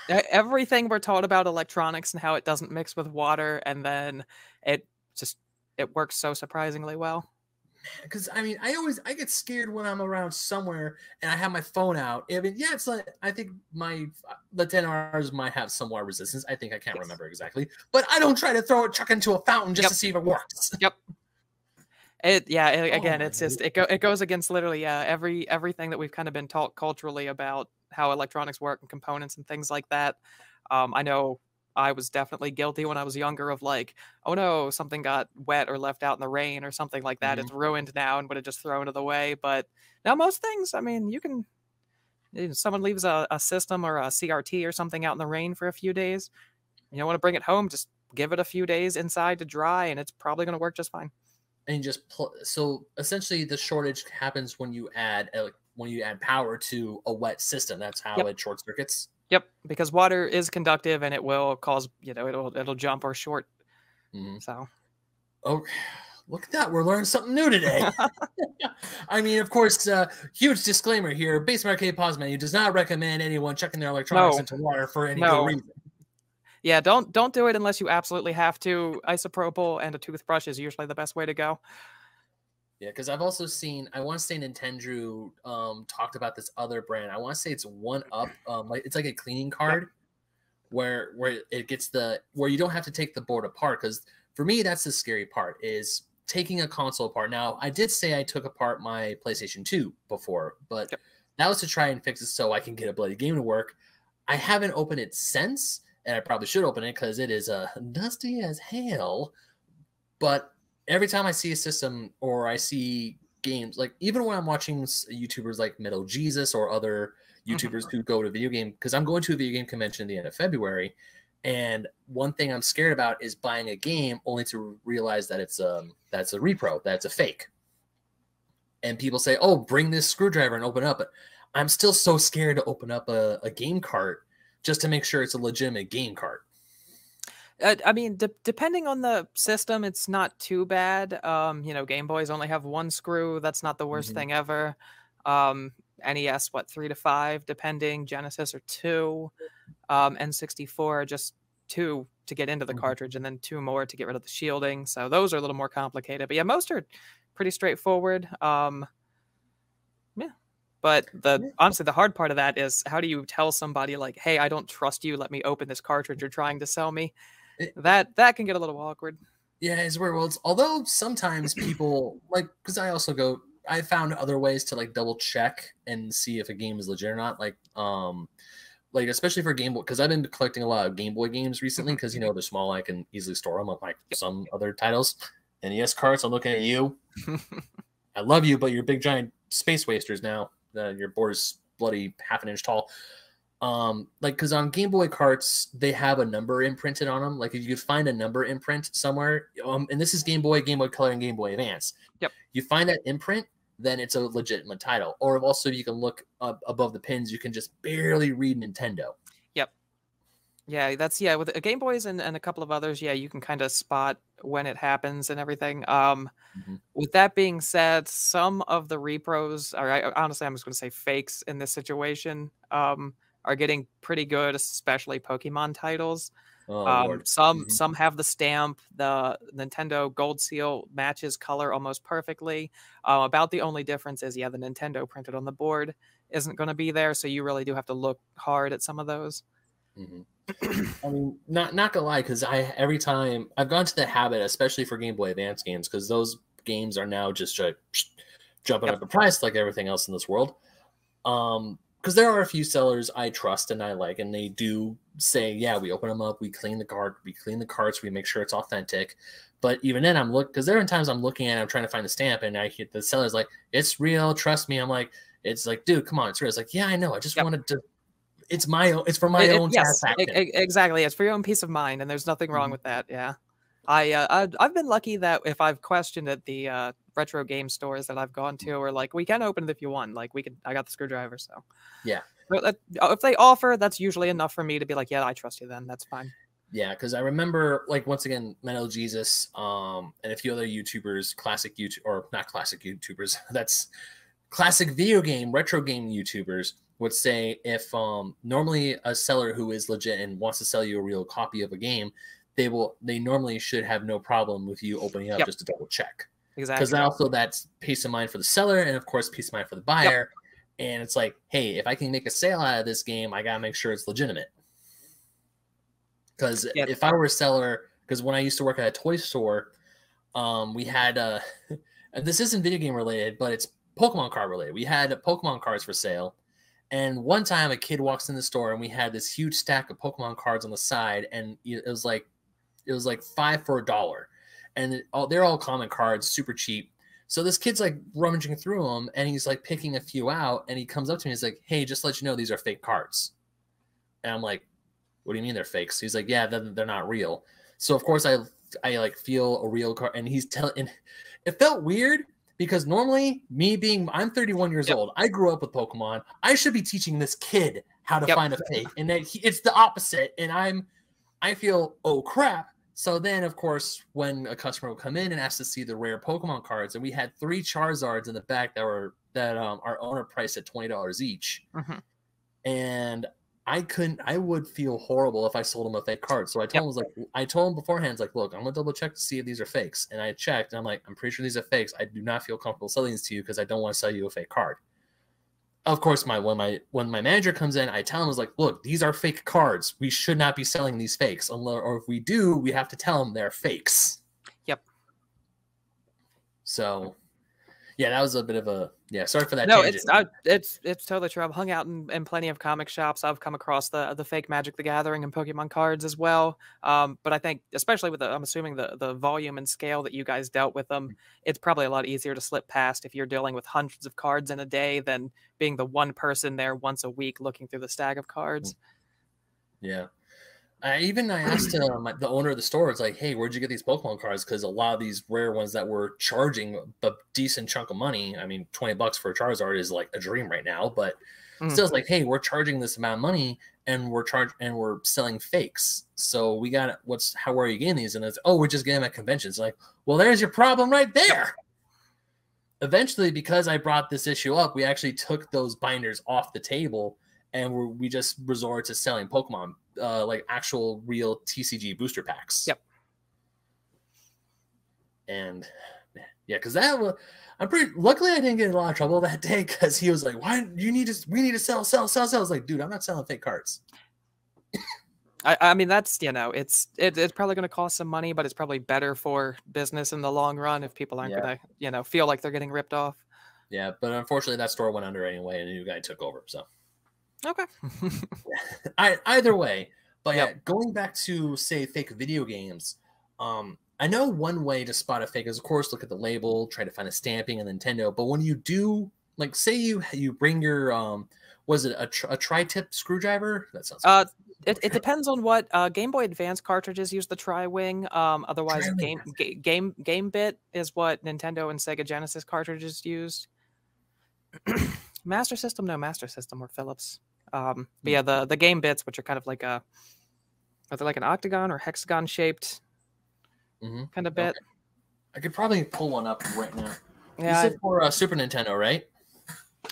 everything we're taught about electronics and how it doesn't mix with water, and then it just it works so surprisingly well because I mean, I always I get scared when I'm around somewhere and I have my phone out. I mean, yeah, it's like I think my the 10 Rs might have some water resistance. I think I can't yes. remember exactly, but I don't try to throw it chuck into a fountain just yep. to see if it works. Yep. It yeah. It, again, oh, it's just it go it goes against literally yeah every everything that we've kind of been taught culturally about how electronics work and components and things like that. Um, I know I was definitely guilty when I was younger of like, oh no, something got wet or left out in the rain or something like that. Mm-hmm. It's ruined now and would have just thrown it away. But now most things, I mean, you can. someone leaves a, a system or a CRT or something out in the rain for a few days. You don't want to bring it home. Just give it a few days inside to dry, and it's probably going to work just fine. And just pl- so essentially, the shortage happens when you add when you add power to a wet system. That's how yep. it short circuits. Yep, because water is conductive and it will cause you know it'll it'll jump or short. Mm-hmm. So, oh, look at that! We're learning something new today. I mean, of course, uh, huge disclaimer here: Basement Arcade Pause Menu does not recommend anyone checking their electronics no. into water for any no. reason. Yeah, don't don't do it unless you absolutely have to. Isopropyl and a toothbrush is usually the best way to go. Yeah, because I've also seen I want to say Nintendo um talked about this other brand. I want to say it's one up. Um, like it's like a cleaning card where where it gets the where you don't have to take the board apart. Because for me, that's the scary part is taking a console apart. Now, I did say I took apart my PlayStation 2 before, but yep. that was to try and fix it so I can get a bloody game to work. I haven't opened it since, and I probably should open it because it is uh, dusty as hell. But every time I see a system or I see games, like even when I'm watching YouTubers like Metal Jesus or other mm-hmm. YouTubers who go to video game, because I'm going to a video game convention at the end of February, and one thing I'm scared about is buying a game only to realize that it's um that's a repro, that's a fake. And people say, "Oh, bring this screwdriver and open up." But I'm still so scared to open up a, a game cart just to make sure it's a legitimate game cart. Uh, I mean, de- depending on the system, it's not too bad. Um, you know, Game Boys only have one screw. That's not the worst mm-hmm. thing ever. Um, NES, what three to five, depending. Genesis or two. Um, N64 just two to get into the mm-hmm. cartridge, and then two more to get rid of the shielding. So those are a little more complicated. But yeah, most are pretty straightforward. Um, yeah. But the honestly, the hard part of that is how do you tell somebody like, "Hey, I don't trust you. Let me open this cartridge you're trying to sell me." It, that that can get a little awkward. Yeah, it's weird. It's, although sometimes people like because I also go. I found other ways to like double check and see if a game is legit or not. Like, um, like especially for Game Boy, because I've been collecting a lot of Game Boy games recently. Because mm-hmm. you know they're small, I can easily store them. Like some other titles. NES carts. I'm looking at you. I love you, but you're big giant space wasters now. Uh, your board is bloody half an inch tall um like because on game boy carts they have a number imprinted on them like if you could find a number imprint somewhere um and this is game boy game boy color and game boy advance. Yep. You find that imprint then it's a legitimate title. Or also you can look up above the pins you can just barely read nintendo. Yep. Yeah that's yeah with game boys and, and a couple of others yeah you can kind of spot when it happens and everything. Um mm-hmm. with that being said some of the repros or I, honestly i'm just going to say fakes in this situation. Um are getting pretty good, especially Pokemon titles. Oh, Um, Lord. some Mhm. some have the stamp. The Nintendo Gold Seal matches color almost perfectly. Uh, about the only difference is, yeah, the Nintendo printed on the board isn't going to be there, so you really do have to look hard at some of those. Mhm. I mean, not not gonna lie, because I every time I've gone to the habit, especially for Game Boy Advance games, because those games are now just like jumping Yep. up in price like everything else in this world. Um, because there are a few sellers I trust and I like, and they do say, yeah, we open them up, we clean the card, we clean the cards, we make sure it's authentic. But even then, I'm look because there are times I'm looking at, it, I'm trying to find the stamp, and I hit the seller's like, it's real, trust me. I'm like, it's like, dude, come on, it's real. It's like, yeah, I know, I just Yep. wanted to. It's my own. It's for my It- it- own yes, e- e- exactly. It's for your own peace of mind, and there's nothing wrong Mhm. with that. Yeah, I uh, I've, I've been lucky that if I've questioned at the uh, retro game stores that I've gone to, or like we can open it if you want. Like we could, I got the screwdriver, so Yeah. But uh, if they offer, that's usually enough for me to be like, yeah, I trust you. Then that's fine. Yeah, because I remember, like once again, Metal Jesus, um, and a few other YouTubers, classic YouTube or not classic YouTubers, that's classic video game, retro game YouTubers would say if um normally a seller who is legit and wants to sell you a real copy of a game, they will they normally should have no problem with you opening up Yep. just to double check Exactly. because also that's peace of mind for the seller and of course peace of mind for the buyer. And it's like, hey, if I can make a sale out of this game, I gotta make sure it's legitimate. Because Yep. if I were a seller, because when I used to work at a toy store, um, we had uh, and this isn't video game related, but it's Pokemon card related. We had Pokemon cards for sale, and one time a kid walks in the store and we had this huge stack of Pokemon cards on the side, and it was like it was like five for a dollar, and all, they're all common cards, super cheap. So this kid's like rummaging through them, and he's like picking a few out, and he comes up to me, he's like, "Hey, just let you know, these are fake cards," and I'm like, "What do you mean they're fakes?" He's like, "Yeah, they're, they're not real." So of course I I like feel a real card, and he's telling, it felt weird because normally me being I'm 31 years Yep. old, I grew up with Pokemon. I should be teaching this kid how to Yep. find a fake, and that he, it's the opposite, and I'm I feel oh crap. So then, of course, when a customer would come in and ask to see the rare Pokemon cards, and we had three Charizards in the back that were that um, our owner priced at twenty dollars each, Mhm. and I couldn't. I would feel horrible if I sold him a fake card. So I told him was like, I told him beforehand, like, look, I'm gonna double check to see if these are fakes, and I checked, and I'm like, I'm pretty sure these are fakes. I do not feel comfortable selling these to you because I don't want to sell you a fake card. Of course, my when my when my manager comes in, I tell him I was like, look, these are fake cards. We should not be selling these fakes, or if we do, we have to tell them they're fakes. Yep. So, yeah, that was a bit of a yeah. Sorry for that. no, tangent. it's I, it's it's totally true. I've hung out in, in plenty of comic shops. I've come across the the fake Magic the Gathering and Pokemon cards as well. Um, but I think especially with the I'm assuming the the volume and scale that you guys dealt with them, it's probably a lot easier to slip past if you're dealing with hundreds of cards in a day than being the one person there once a week looking through the stack of cards. Yeah. I even I asked uh, the owner of the store, it's like, hey, where'd you get these Pokemon cards? Because a lot of these rare ones that were charging a decent chunk of money. I mean, 20 bucks for a Charizard is like a dream right now, but Mm. still it's like, hey, we're charging this amount of money and we're charged and we're selling fakes. So we got what's how are you getting these? And it's oh, we're just getting them at conventions. Like, well, there's your problem right there. Eventually, because I brought this issue up, we actually took those binders off the table and we just resorted to selling Pokemon, uh, like actual real TCG booster packs. Yep. And yeah, because that was I'm pretty luckily I didn't get in a lot of trouble that day because he was like, Why you need to we need to sell, sell, sell, sell. I was like, dude, I'm not selling fake cards. I, I mean that's you know it's it, it's probably going to cost some money, but it's probably better for business in the long run if people aren't Yeah. going to you know feel like they're getting ripped off. Yeah, but unfortunately that store went under anyway and a new guy took over. So Okay. I, either way, but yeah, going back to say fake video games, um, I know one way to spot a fake is of course look at the label, try to find a stamping and Nintendo. But when you do, like, say you you bring your um, was it a, tr- a tri-tip screwdriver? That sounds. Uh, It, it depends on what uh, Game Boy Advance cartridges use the Tri-Wing. Um, otherwise, Tri-Wing, game ga- game game bit is what Nintendo and Sega Genesis cartridges used. Master System, no Master System or Phillips. Um, but yeah, the the game bits, which are kind of like a, are they like an octagon or hexagon shaped Mhm. kind of bit? Okay. I could probably pull one up right now. Yeah, said for uh, Super Nintendo, right?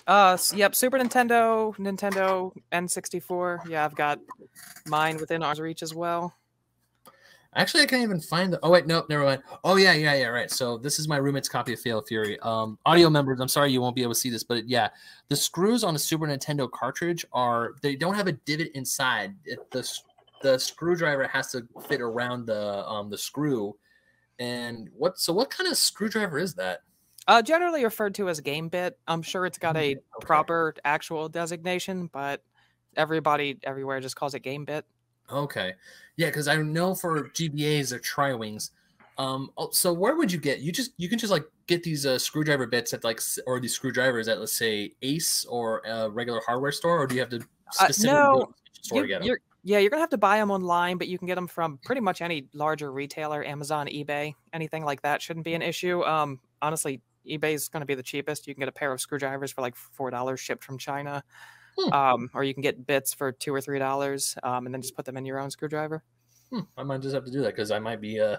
Uh, yep, Super Nintendo, Nintendo N64. Yeah, I've got mine within arm's reach as well. Actually, I can't even find the. Oh wait, no, never mind. Oh yeah, yeah, yeah. Right. So this is my roommate's copy of Fatal Fury. Um, audio members, I'm sorry you won't be able to see this, but yeah, the screws on a Super Nintendo cartridge are they don't have a divot inside. It, the the screwdriver has to fit around the um the screw. And what? So what kind of screwdriver is that? Uh, generally referred to as game bit. I'm sure it's got a Okay. proper actual designation, but everybody everywhere just calls it game bit. Okay, yeah, because I know for GBA's or tri wings. Um, oh, so where would you get? You just you can just like get these uh, screwdriver bits at like or these screwdrivers at let's say Ace or a regular hardware store, or do you have to specifically go no, store You- to get them? you're, yeah, you're gonna have to buy them online, but you can get them from pretty much any larger retailer, Amazon, eBay, anything like that shouldn't be an issue. Um, honestly, eBay is gonna be the cheapest. You can get a pair of screwdrivers for like four dollars shipped from China, Hmm. um, or you can get bits for two or three dollars, um, and then just put them in your own screwdriver. Hmm, I might just have to do that because I might be uh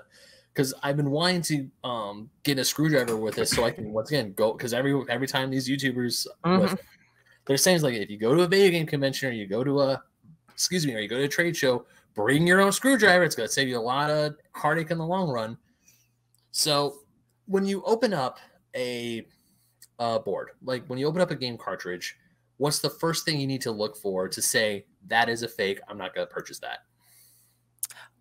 because I've been wanting to um get a screwdriver with this so I can once again go because every every time these YouTubers with they're saying like if you go to a video game convention or you go to a excuse me or you go to a trade show, bring your own screwdriver. It's gonna save you a lot of heartache in the long run. So when you open up a uh, board, like when you open up a game cartridge, what's the first thing you need to look for to say that is a fake? I'm not gonna purchase that.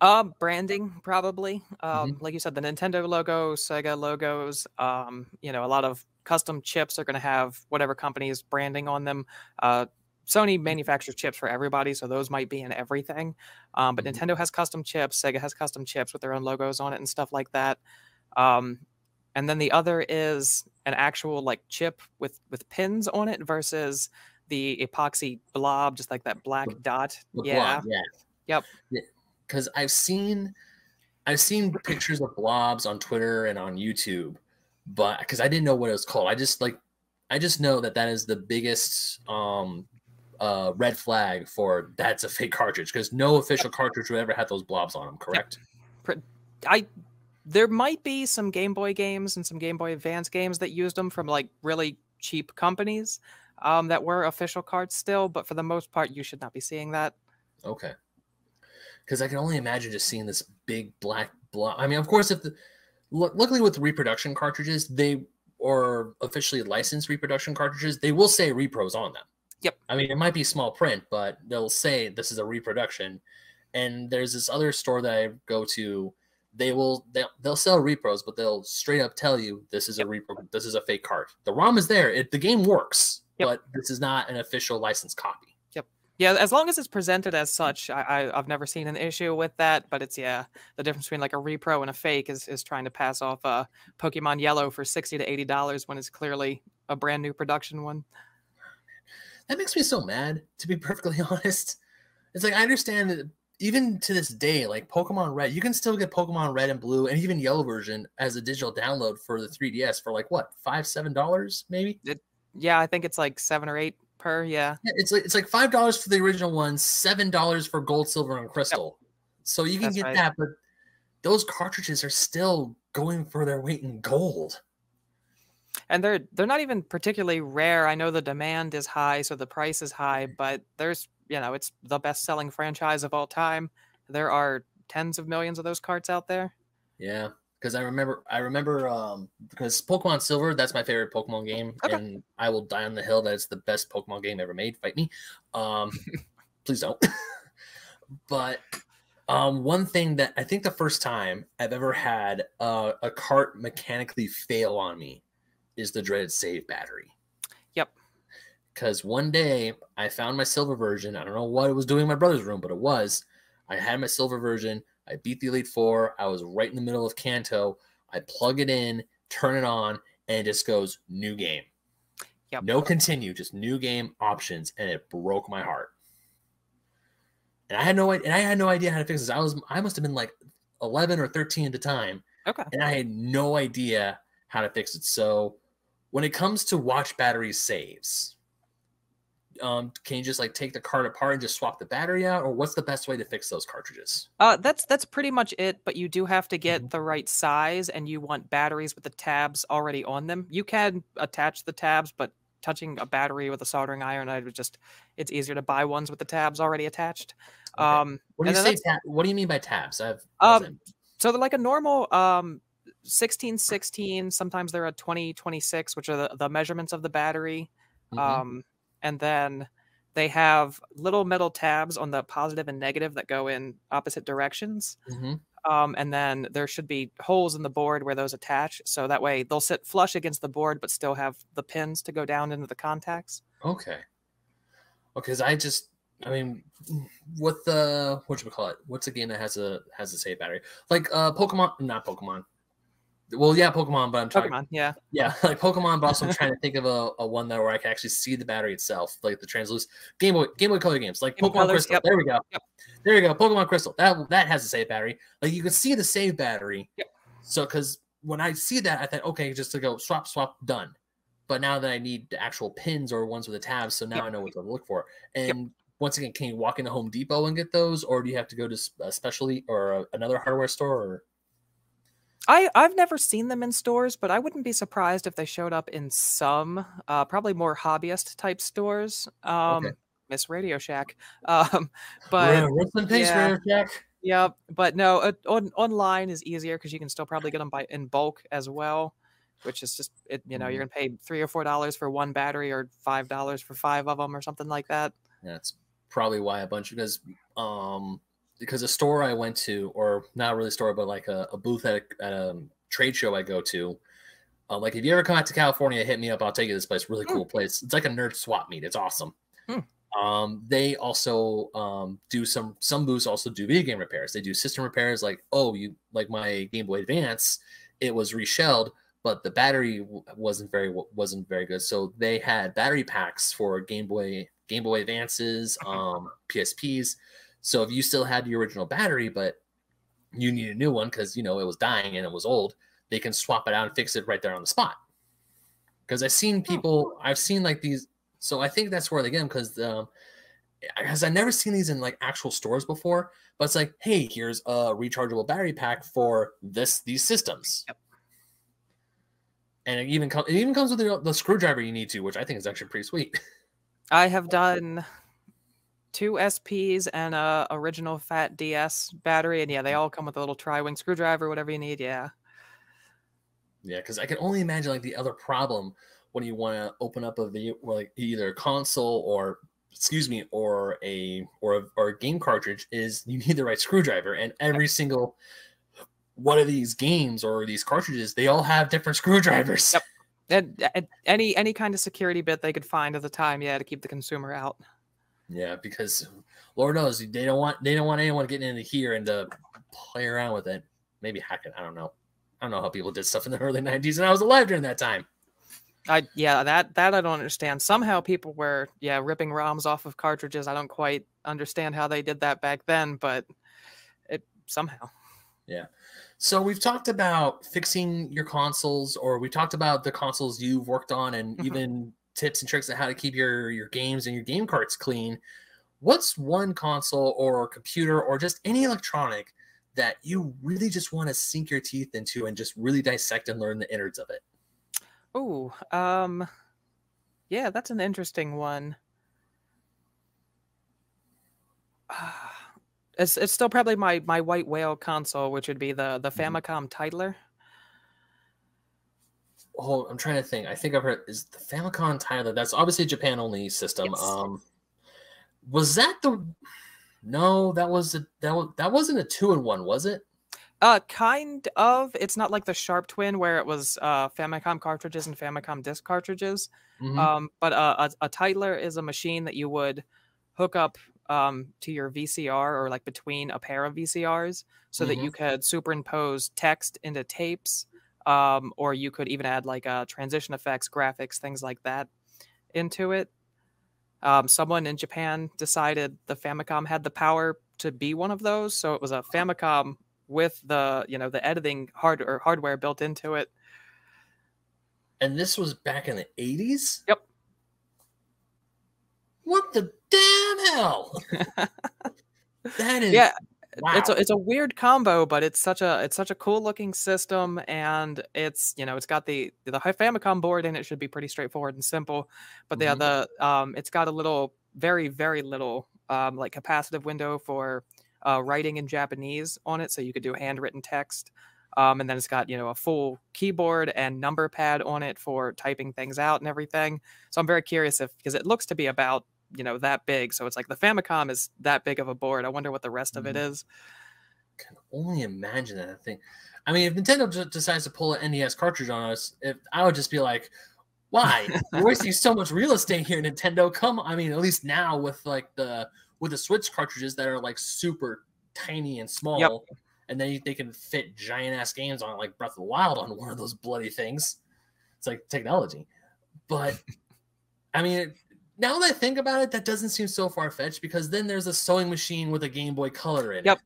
Uh, branding probably. Um, Mm-hmm. like you said, the Nintendo logo, Sega logos. Um, you know, a lot of custom chips are going to have whatever company's branding on them. Uh, Sony manufactures chips for everybody, so those might be in everything. Um, but Mhm. Nintendo has custom chips, Sega has custom chips with their own logos on it and stuff like that. Um, and then the other is an actual like chip with with pins on it versus the epoxy blob, just like that black dot. The yeah, blob, yeah. Yep. Because I've seen I've seen pictures of blobs on Twitter and on YouTube, but because I didn't know what it was called. I just like I just know that that is the biggest um uh red flag for that's a fake cartridge because no official cartridge would ever have those blobs on them, correct? I there might be some Game Boy games and some Game Boy Advance games that used them from like really cheap companies um, that were official cards still, but for the most part, you should not be seeing that. Okay. Because I can only imagine just seeing this big black blob. I mean, of course, if the lu- luckily with reproduction cartridges, they or officially licensed reproduction cartridges, they will say repros on them. Yep. I mean, it might be small print, but they'll say this is a reproduction. And there's this other store that I go to. They will they'll, they'll sell repros, but they'll straight up tell you this is a repro. This is a fake card. The ROM is there. It, the game works, Yep. but this is not an official licensed copy. Yep. Yeah, as long as it's presented as such, I, I, I've never seen an issue with that. But it's yeah, the difference between like a repro and a fake is is trying to pass off a Pokemon Yellow for sixty to eighty dollars when it's clearly a brand new production one. that makes me so mad to be perfectly honest it's like i understand that even to this day like pokemon red you can still get pokemon red and blue and even yellow version as a digital download for the 3ds for like what five seven dollars maybe Yeah, I think it's like seven or eight per. Yeah, yeah, it's like it's like five dollars for the original one seven dollars for gold silver and crystal so you can That's get right. that but those cartridges are still going for their weight in gold and they're they're not even particularly rare. I know the demand is high, so the price is high, but there's you know it's the best selling franchise of all time. There are tens of millions of those carts out there. Yeah, because I remember, I remember, um, because Pokemon Silver, that's my favorite Pokemon game, Okay. and I will die on the hill that it's the best Pokemon game ever made. Fight me, um, please don't. but um, one thing that I think the first time I've ever had uh, a cart mechanically fail on me is the dreaded save battery. Because one day I found my silver version. I don't know what it was doing in my brother's room, but it was. I had my silver version. I beat the Elite Four. I was right in the middle of Kanto. I plug it in, turn it on, and it just goes new game. Yep. No continue, just new game options, and it broke my heart. And I had no and I had no idea how to fix this. I was I must have been like 11 or 13 at the time, Okay. and I had no idea how to fix it. So when it comes to watch battery saves, um, can you just like take the card apart and just swap the battery out, or what's the best way to fix those cartridges? Uh, that's that's pretty much it. But you do have to get Mhm. the right size, and you want batteries with the tabs already on them. You can attach the tabs, but touching a battery with a soldering iron. I would just it's easier to buy ones with the tabs already attached. Okay. Um, What do you say? Tab, what do you mean by tabs? I've Um, so they're like a normal um 16 16 sometimes they're a 20 26 which are the, the measurements of the battery Mhm. um and then they have little metal tabs on the positive and negative that go in opposite directions Mhm. um and then there should be holes in the board where those attach so that way they'll sit flush against the board but still have the pins to go down into the contacts Okay. Because I just, I mean, what the what you call it? What's a game that has a has a save battery? Like uh Pokemon, not Pokemon. Well, yeah, Pokemon, but I'm talking. pokemon yeah Yeah, like Pokemon, but also I'm trying to think of a, a one that where I can actually see the battery itself, like the translucent Game Boy Game Boy Color games, like Game Pokemon Colors, Crystal. yep. There we go. Yep. There we go. Pokemon Crystal. That that has a save battery. Like you can see the save battery. Yep. So because when I see that, I thought, okay, just to go swap, swap, done. But now that I need the actual pins or ones with the tabs, so now Yep. I know what to look for. And once again, can you walk into Home Depot and get those, or do you have to go to a specialty or a, another hardware store? Or I I've never seen them in stores, but I wouldn't be surprised if they showed up in some, uh, probably more hobbyist type stores. Um, Miss Radio Shack, um, but Yeah, rest in peace, yeah. Rare Jack. yeah, but no, uh, on, online is easier because you can still probably get them by in bulk as well, which is just it. You know, you're gonna pay three or four dollars for one battery or five dollars for five of them or something like that. That's probably why a bunch of because um because a store I went to, or not really a store, but like a, a booth at a, at a trade show I go to. Uh, like if you ever come out to California, hit me up. I'll take you to this place. Really Hmm. cool place. It's like a nerd swap meet. It's awesome. Hmm. Um, they also um, do some some booths also do video game repairs. They do system repairs. Like oh, you like my Game Boy Advance, it was reshelled, but the battery wasn't very wasn't very good. So they had battery packs for Game Boy Game Boy Advances, um, PSPs. So if you still had the original battery, but you need a new one because you know it was dying and it was old, they can swap it out and fix it right there on the spot. Because I've seen people, I've seen like these. So I think that's where they get them because um, because I've never seen these in like actual stores before. But it's like, hey, here's a rechargeable battery pack for this these systems. Yep. And it even comes it even comes with the, the screwdriver you need to, which I think is actually pretty sweet. I have done two SPs and a original Fat DS battery, and yeah, they mm-hmm. all come with a little tri-wing screwdriver, whatever you need. Yeah. Yeah, because I can only imagine like the other problem when you want to open up a video, like either a console or excuse me, or a or a, or a game cartridge is you need the right screwdriver, and every single one of these games or these cartridges, they all have different screwdrivers. Yep. And, and any any kind of security bit they could find at the time, yeah, to keep the consumer out. Yeah, because Lord knows they don't want they don't want anyone getting into here and to play around with it. Maybe hack it. I don't know. I don't know how people did stuff in the early '90s, and I was alive during that time. I yeah, that that I don't understand. Somehow people were yeah ripping ROMs off of cartridges. I don't quite understand how they did that back then, but it somehow. Yeah. So we've talked about fixing your consoles, or we talked about the consoles you've worked on, and Mhm. even tips and tricks on how to keep your your games and your game carts clean. What's one console or computer or just any electronic that you really just want to sink your teeth into and just really dissect and learn the innards of it? oh um, yeah, that's an interesting one. It's it's still probably my my white whale console, which would be the the Mhm. Famicom Titler. Oh, I'm trying to think. I think I've heard is the Famicom Titler. That's obviously a Japan only system. Yes. Um, was that the? No, that was a that was that wasn't a two in one, was it? Uh, kind of. It's not like the Sharp Twin where it was uh Famicom cartridges and Famicom disc cartridges. Mhm. Um, but uh, a, a Titler is a machine that you would hook up um, to your VCR or like between a pair of VCRs so that Mhm. you could superimpose text into tapes, um, or you could even add like uh, transition effects, graphics, things like that into it. Um, someone in Japan decided the Famicom had the power to be one of those, so it was a Famicom with the you know the editing hard or hardware built into it. and this was back in the 80s. Yep. What the damn hell? that is Yeah, wow. it's a it's a weird combo, but it's such a it's such a cool looking system, and it's you know it's got the the Famicom board and it should be pretty straightforward and simple, but Mhm. the the um it's got a little very very little um like capacitive window for uh, writing in Japanese on it, so you could do handwritten text. Um, and then it's got you know a full keyboard and number pad on it for typing things out and everything. So I'm very curious if because it looks to be about you know that big, so it's like the Famicom is that big of a board. I wonder what the rest of it is. Mhm. is. can only imagine that thing. I mean, if Nintendo just decides to pull an NES cartridge on us, if I would just be like, "Why? You're wasting so much real estate here, Nintendo. Come, I mean, at least now with like the with the Switch cartridges that are like super tiny and small, and then they can fit giant ass games on like Breath of the Wild on one of those bloody things. It's like technology, but I mean." Now that I think about it, that doesn't seem so far fetched because then there's a sewing machine with a Game Boy Color in it. Yep. it.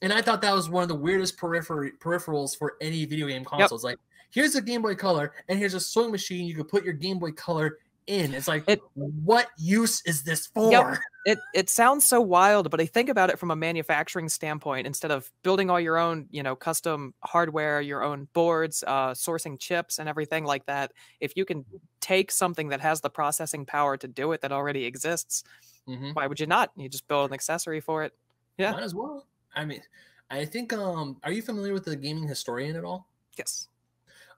And I thought that was one of the weirdest periphery peripherals for any video game consoles. Like, here's a Game Boy Color, and here's a sewing machine. You could put your Game Boy Color in. It's like, It- what use is this for? It it sounds so wild, but I think about it from a manufacturing standpoint. Instead of building all your own, you know, custom hardware, your own boards, uh, sourcing chips and everything like that, if you can take something that has the processing power to do it that already exists, Mhm. why would you not? You just build an accessory for it. Yeah. Might as well. I mean, I think. Um, are you familiar with the gaming historian at all? Yes.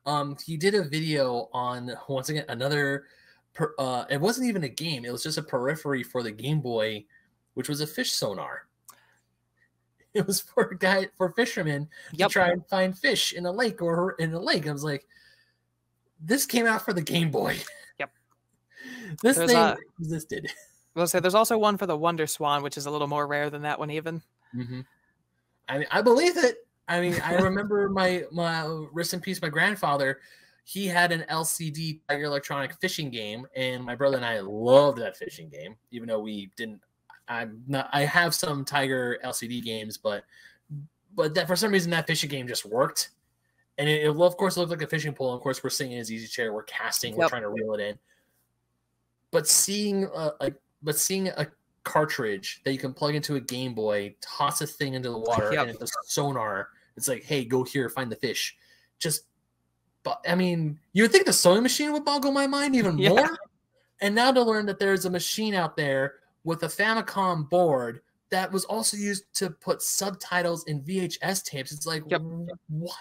Um, he did a video on once again another. Per, uh, it wasn't even a game; it was just a periphery for the Game Boy, which was a fish sonar. It was for a guy for fishermen Yep. to try and find fish in a lake or in a lake. I was like, this came out for the Game Boy. Yep. this There's thing a- existed. Well, say there's also one for the WonderSwan, which is a little more rare than that one, even. Mhm. I mean, I believe it. I mean, I remember my my rest in peace, my grandfather. He had an LCD Tiger Electronic fishing game, and my brother and I loved that fishing game, even though we didn't. I'm not. I have some Tiger LCD games, but but that for some reason that fishing game just worked, and it, it of course looked like a fishing pole. And of course, we're sitting in his easy chair, we're casting, we're Yep. trying to reel it in. But seeing uh, like, but seeing a cartridge that you can plug into a Game Boy, toss a thing into the water, Yep. and it's a sonar. It's like, hey, go here, find the fish. Just, but I mean, you would think the sewing machine would boggle my mind even Yeah. more. And now to learn that there's a machine out there with a Famicom board that was also used to put subtitles in VHS tapes. It's like, Yep. what?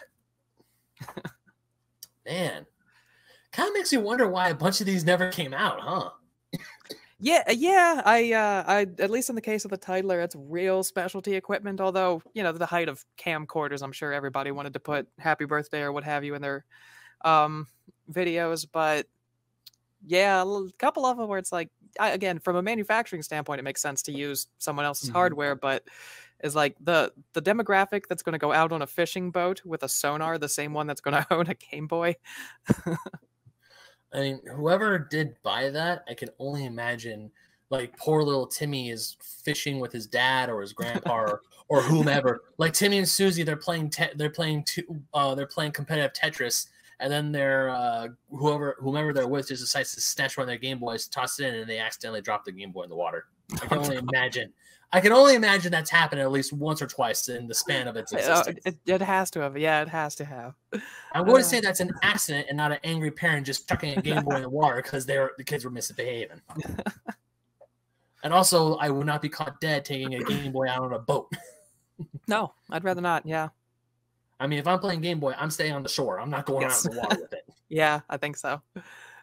Man, kind of makes you wonder why a bunch of these never came out, huh? Yeah, uh, yeah. I, uh, I at least in the case of the Titler, it's real specialty equipment. Although you know, the height of camcorders, I'm sure everybody wanted to put "Happy Birthday" or what have you in their um, videos. But yeah, a couple of them where it's like, I, again, from a manufacturing standpoint, it makes sense to use someone else's Mhm. hardware. But is like the the demographic that's going to go out on a fishing boat with a sonar, the same one that's going to own a Game Boy. I mean, whoever did buy that, I can only imagine like poor little Timmy is fishing with his dad or his grandpa or, or whomever. Like Timmy and Susie, they're playing te- they're playing two, uh, they're playing competitive Tetris, and then they're uh, whoever whomever they're with just decides to snatch one of their Game Boys, toss it in, and they accidentally drop the Game Boy in the water. I can only imagine. I can only imagine that's happened at least once or twice in the span of its Uh, existence. it, it has to have. Yeah, it has to have. I'm going uh, say that's an accident and not an angry parent just chucking a Game Boy in the water because they're the kids were misbehaving. and also, I would not be caught dead taking a Game Boy out on a boat. No, I'd rather not. Yeah. I mean, if I'm playing Game Boy, I'm staying on the shore. I'm not going Yes. out in the water with it. Yeah, I think so.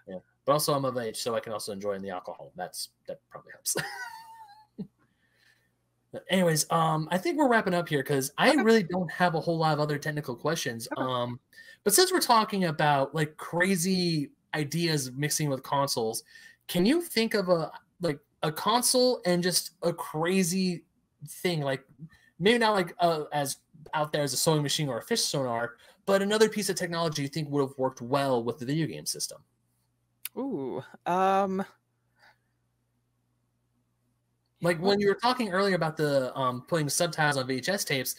Yeah, But also, I'm of age, so I can also enjoy the alcohol. That's that probably helps. But anyways, um, I think we're wrapping up here because I Okay. really don't have a whole lot of other technical questions. Okay. Um, but since we're talking about like crazy ideas mixing with consoles, can you think of a like a console and just a crazy thing like maybe not like uh, as out there as a sewing machine or a fish sonar, but another piece of technology you think would have worked well with the video game system? Ooh. Um. Like when you were talking earlier about the um, putting subtitles on VHS tapes,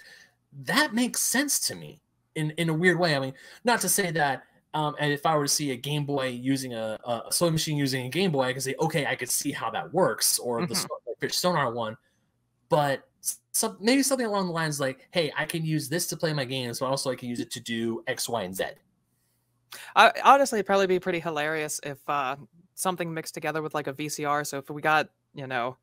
that makes sense to me in in a weird way. I mean, not to say that um, and if I were to see a Game Boy using a, a sewing machine using a Game Boy, I could say, okay, I could see how that works, or the Mhm. so- fish sonar one. But some maybe something along the lines like, "Hey, I can use this to play my games, but also I can use it to do X, Y, and Z." I, honestly, it'd probably be pretty hilarious if uh, something mixed together with like a VCR. So if we got you know,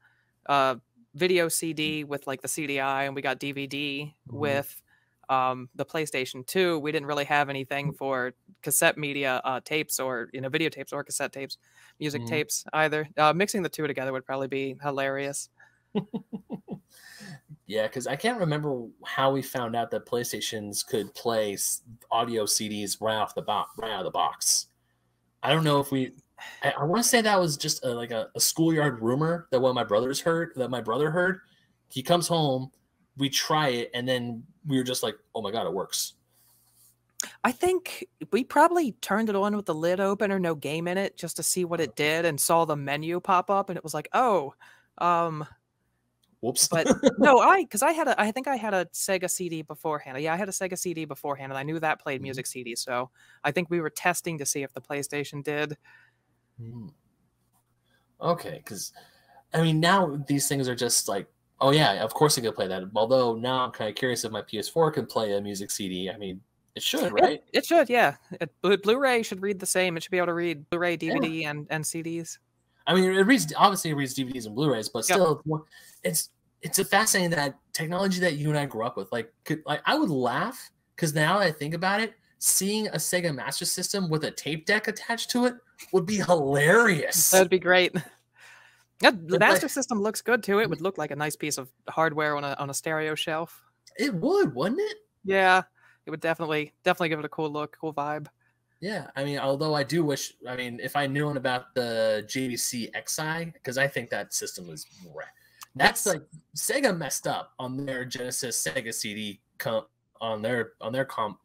uh, video CD with like the CDI, and we got DVD mm-hmm. with um, the PlayStation 2, we didn't really have anything mm. for cassette media uh, tapes or you know videotapes or cassette tapes, music mm. tapes either. Uh, mixing the two together would probably be hilarious. yeah, because I can't remember how we found out that PlayStations could play audio CDs right off the box. Right out of the box. I don't know if we. I, I want to say that was just a, like a, a schoolyard rumor that one of my brothers heard. That my brother heard. He comes home, we try it, and then we were just like, oh my god, it works. I think we probably turned it on with the lid open or no game in it just to see what it did and saw the menu pop up and it was like, oh, um whoops. but no, I because I had a I think I had a Sega CD beforehand. Yeah, I had a Sega CD beforehand and I knew that played mm-hmm. music CD. So I think we were testing to see if the PlayStation did. Mm. Okay, because I mean now these things are just like Oh yeah, of course I could play that. Although now I'm kind of curious if my PS4 can play a music CD. I mean, it should, right? It, it should, yeah. It, Blu-ray should read the same. It should be able to read Blu-ray, DVD, yeah. and and CDs. I mean, it reads obviously it reads DVDs and Blu-rays, but still, yep. it's it's a fascinating that technology that you and I grew up with. Like, could, like I would laugh because now that I think about it, seeing a Sega Master System with a tape deck attached to it would be hilarious. That'd be great. Yeah, the Master System looks good too. It would look like a nice piece of hardware on a on a stereo shelf. It would, wouldn't it? Yeah, it would definitely definitely give it a cool look, cool vibe. Yeah, I mean, although I do wish, I mean, if I knew about the JVC X'Eye, because I think that system is that's like Sega messed up on their Genesis Sega CD com- on their on their com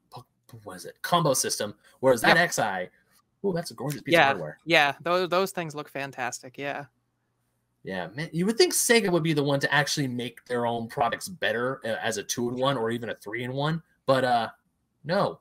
what is it combo system, whereas that yep. X'Eye, oh, that's a gorgeous piece yeah, of hardware. Yeah, those those things look fantastic. Yeah. Yeah, man, you would think Sega would be the one to actually make their own products better as a two in one or even a three in one, but uh, no.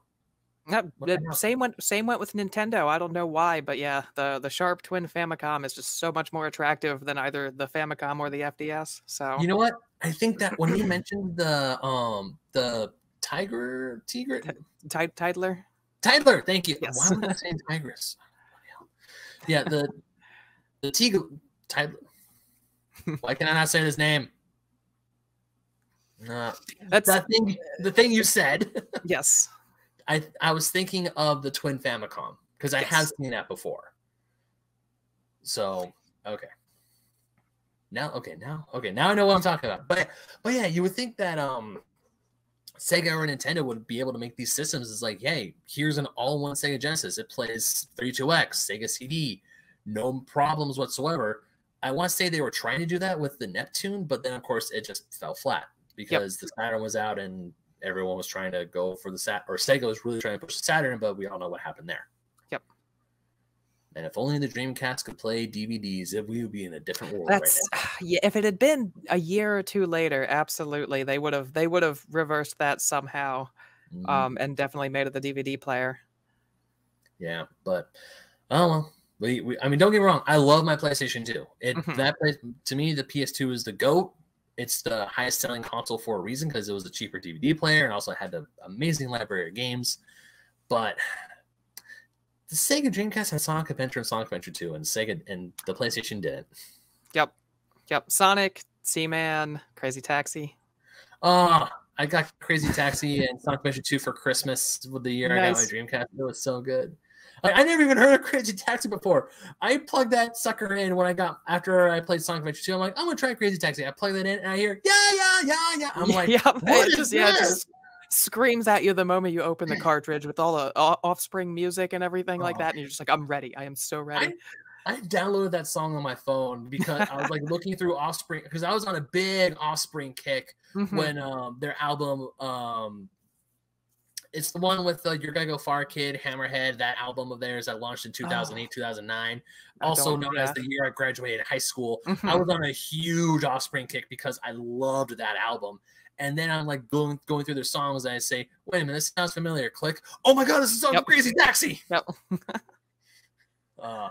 The same went same went with Nintendo. I don't know why, but yeah, the the Sharp Twin Famicom is just so much more attractive than either the Famicom or the FDS. So you know what? I think that when you mentioned the um the Tiger Tiger T- Titler Titler, thank you. Yes. Why am I saying Tigress? Yeah, the the Tiger Titler why can I not say his name? Uh, That's that thing. The thing you said. yes. I I was thinking of the Twin Famicom because I yes. have seen that before. So okay. Now okay now okay now I know what I'm talking about. But but yeah, you would think that um Sega or Nintendo would be able to make these systems. It's like, hey, here's an all-one Sega Genesis. It plays 32X, Sega CD, no problems whatsoever. I want to say they were trying to do that with the Neptune, but then of course it just fell flat because yep. the Saturn was out and everyone was trying to go for the Sat or Sega was really trying to push the Saturn, but we all know what happened there. And if only the Dreamcast could play DVDs, if we would be in a different world. That's right yeah. If it had been a year or two later, absolutely, they would have they would have reversed that somehow, mm-hmm. um, and definitely made it the DVD player. Yeah, but oh well we, we, I mean, don't get me wrong. I love my PlayStation 2. It mm-hmm. that to me, the PS2 is the goat. It's the highest selling console for a reason because it was a cheaper DVD player and also had an amazing library of games. But the Sega Dreamcast had Sonic Adventure and Sonic Adventure 2, and Sega and the PlayStation didn't. Yep, yep. Sonic, Seaman, Crazy Taxi. Uh, I got Crazy Taxi and Sonic Adventure 2 for Christmas with the year nice. I got my Dreamcast. It was so good. Like, I never even heard of Crazy Taxi before. I plugged that sucker in when I got after I played Sonic Adventure 2. I'm like, I'm gonna try Crazy Taxi. I plug that in and I hear, yeah, yeah, yeah, yeah. I'm like, yeah, what just, yeah, just screams at you the moment you open the cartridge with all the offspring music and everything oh. like that. And you're just like, I'm ready. I am so ready. I, I downloaded that song on my phone because I was like looking through Offspring because I was on a big Offspring kick mm-hmm. when um, their album um, it's the one with the You're Gonna Go Far Kid, Hammerhead, that album of theirs that launched in 2008, oh, 2009, also known as the year I graduated high school. Mm-hmm. I was on a huge Offspring kick because I loved that album. And then I'm like going going through their songs and I say, wait a minute, this sounds familiar. Click. Oh my god, this is on yep. Crazy Taxi. Yep. uh,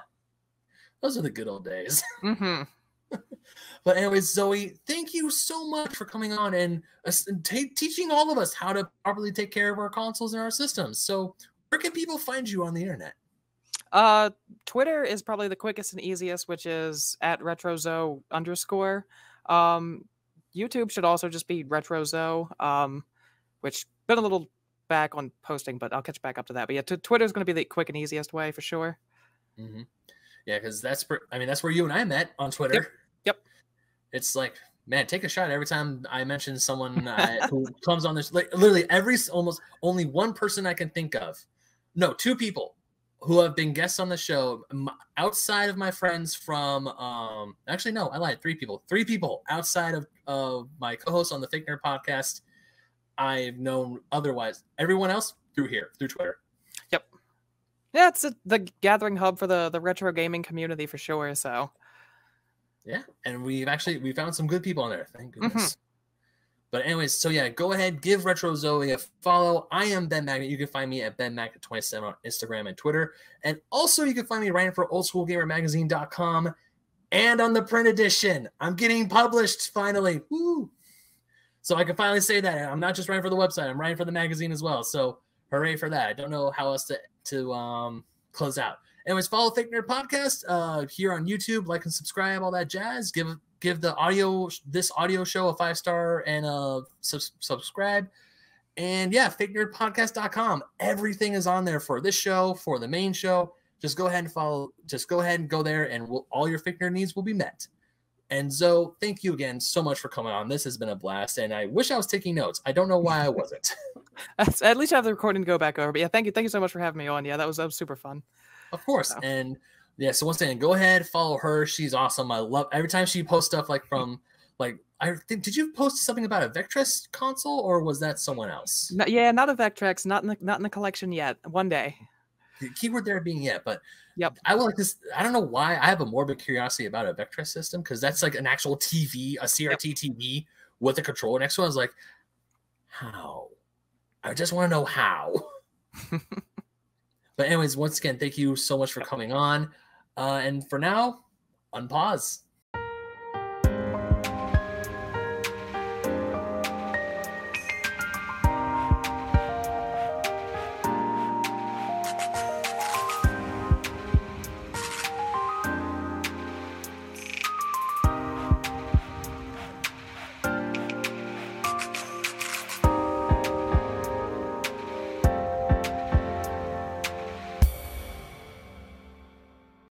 those are the good old days. Mm-hmm. but anyways, Zoe, thank you so much for coming on and uh, t- teaching all of us how to properly take care of our consoles and our systems. So, where can people find you on the internet? Uh, Twitter is probably the quickest and easiest, which is at retrozo underscore. Um, YouTube should also just be retrozo. Um, which been a little back on posting, but I'll catch back up to that. But yeah, t- Twitter is going to be the quick and easiest way for sure. Mm-hmm. Yeah, because that's I mean that's where you and I met on Twitter. Yep. yep. It's like man, take a shot every time I mention someone I, who comes on this. Like literally every almost only one person I can think of. No, two people who have been guests on the show outside of my friends from um actually no i lied three people three people outside of uh, my co-host on the fake nerd podcast i've known otherwise. Everyone else through here through twitter. Yep. Yeah it's a, the gathering hub for the the retro gaming community for sure so. Yeah and we've actually we found some good people on there thank goodness. mm-hmm. But anyways, so yeah, go ahead, give Retro Zoe a follow. I am Ben Magnet. You can find me at Ben Magnet 27 on Instagram and Twitter. And also you can find me writing for oldschoolgamermagazine.com and on the print edition. I'm getting published finally. Woo! So I can finally say that. I'm not just writing for the website, I'm writing for the magazine as well. So hooray for that. I don't know how else to, to um, close out. Anyways, follow Fake Nerd Podcast uh, here on YouTube. Like and subscribe, all that jazz. Give give the audio this audio show a five star and uh sub- subscribe. And yeah, fakenerdpodcast.com. Everything is on there for this show, for the main show. Just go ahead and follow. Just go ahead and go there, and we'll, all your fake nerd needs will be met. And Zoe, thank you again so much for coming on. This has been a blast, and I wish I was taking notes. I don't know why I wasn't. At least I have the recording to go back over. But yeah, thank you, thank you so much for having me on. Yeah, that was that was super fun. Of course, so. and yeah, so once again, go ahead, follow her. She's awesome. I love every time she posts stuff like from like I think did you post something about a Vectrex console or was that someone else? No, yeah, not a Vectrex, not in the not in the collection yet. One day. The keyword there being yet, but yep. I would like this. I don't know why I have a morbid curiosity about a Vectrex system because that's like an actual TV, a CRT yep. TV with a controller next to it. I was like, how? I just want to know how. but anyways, once again, thank you so much for coming on. Uh, and for now, unpause.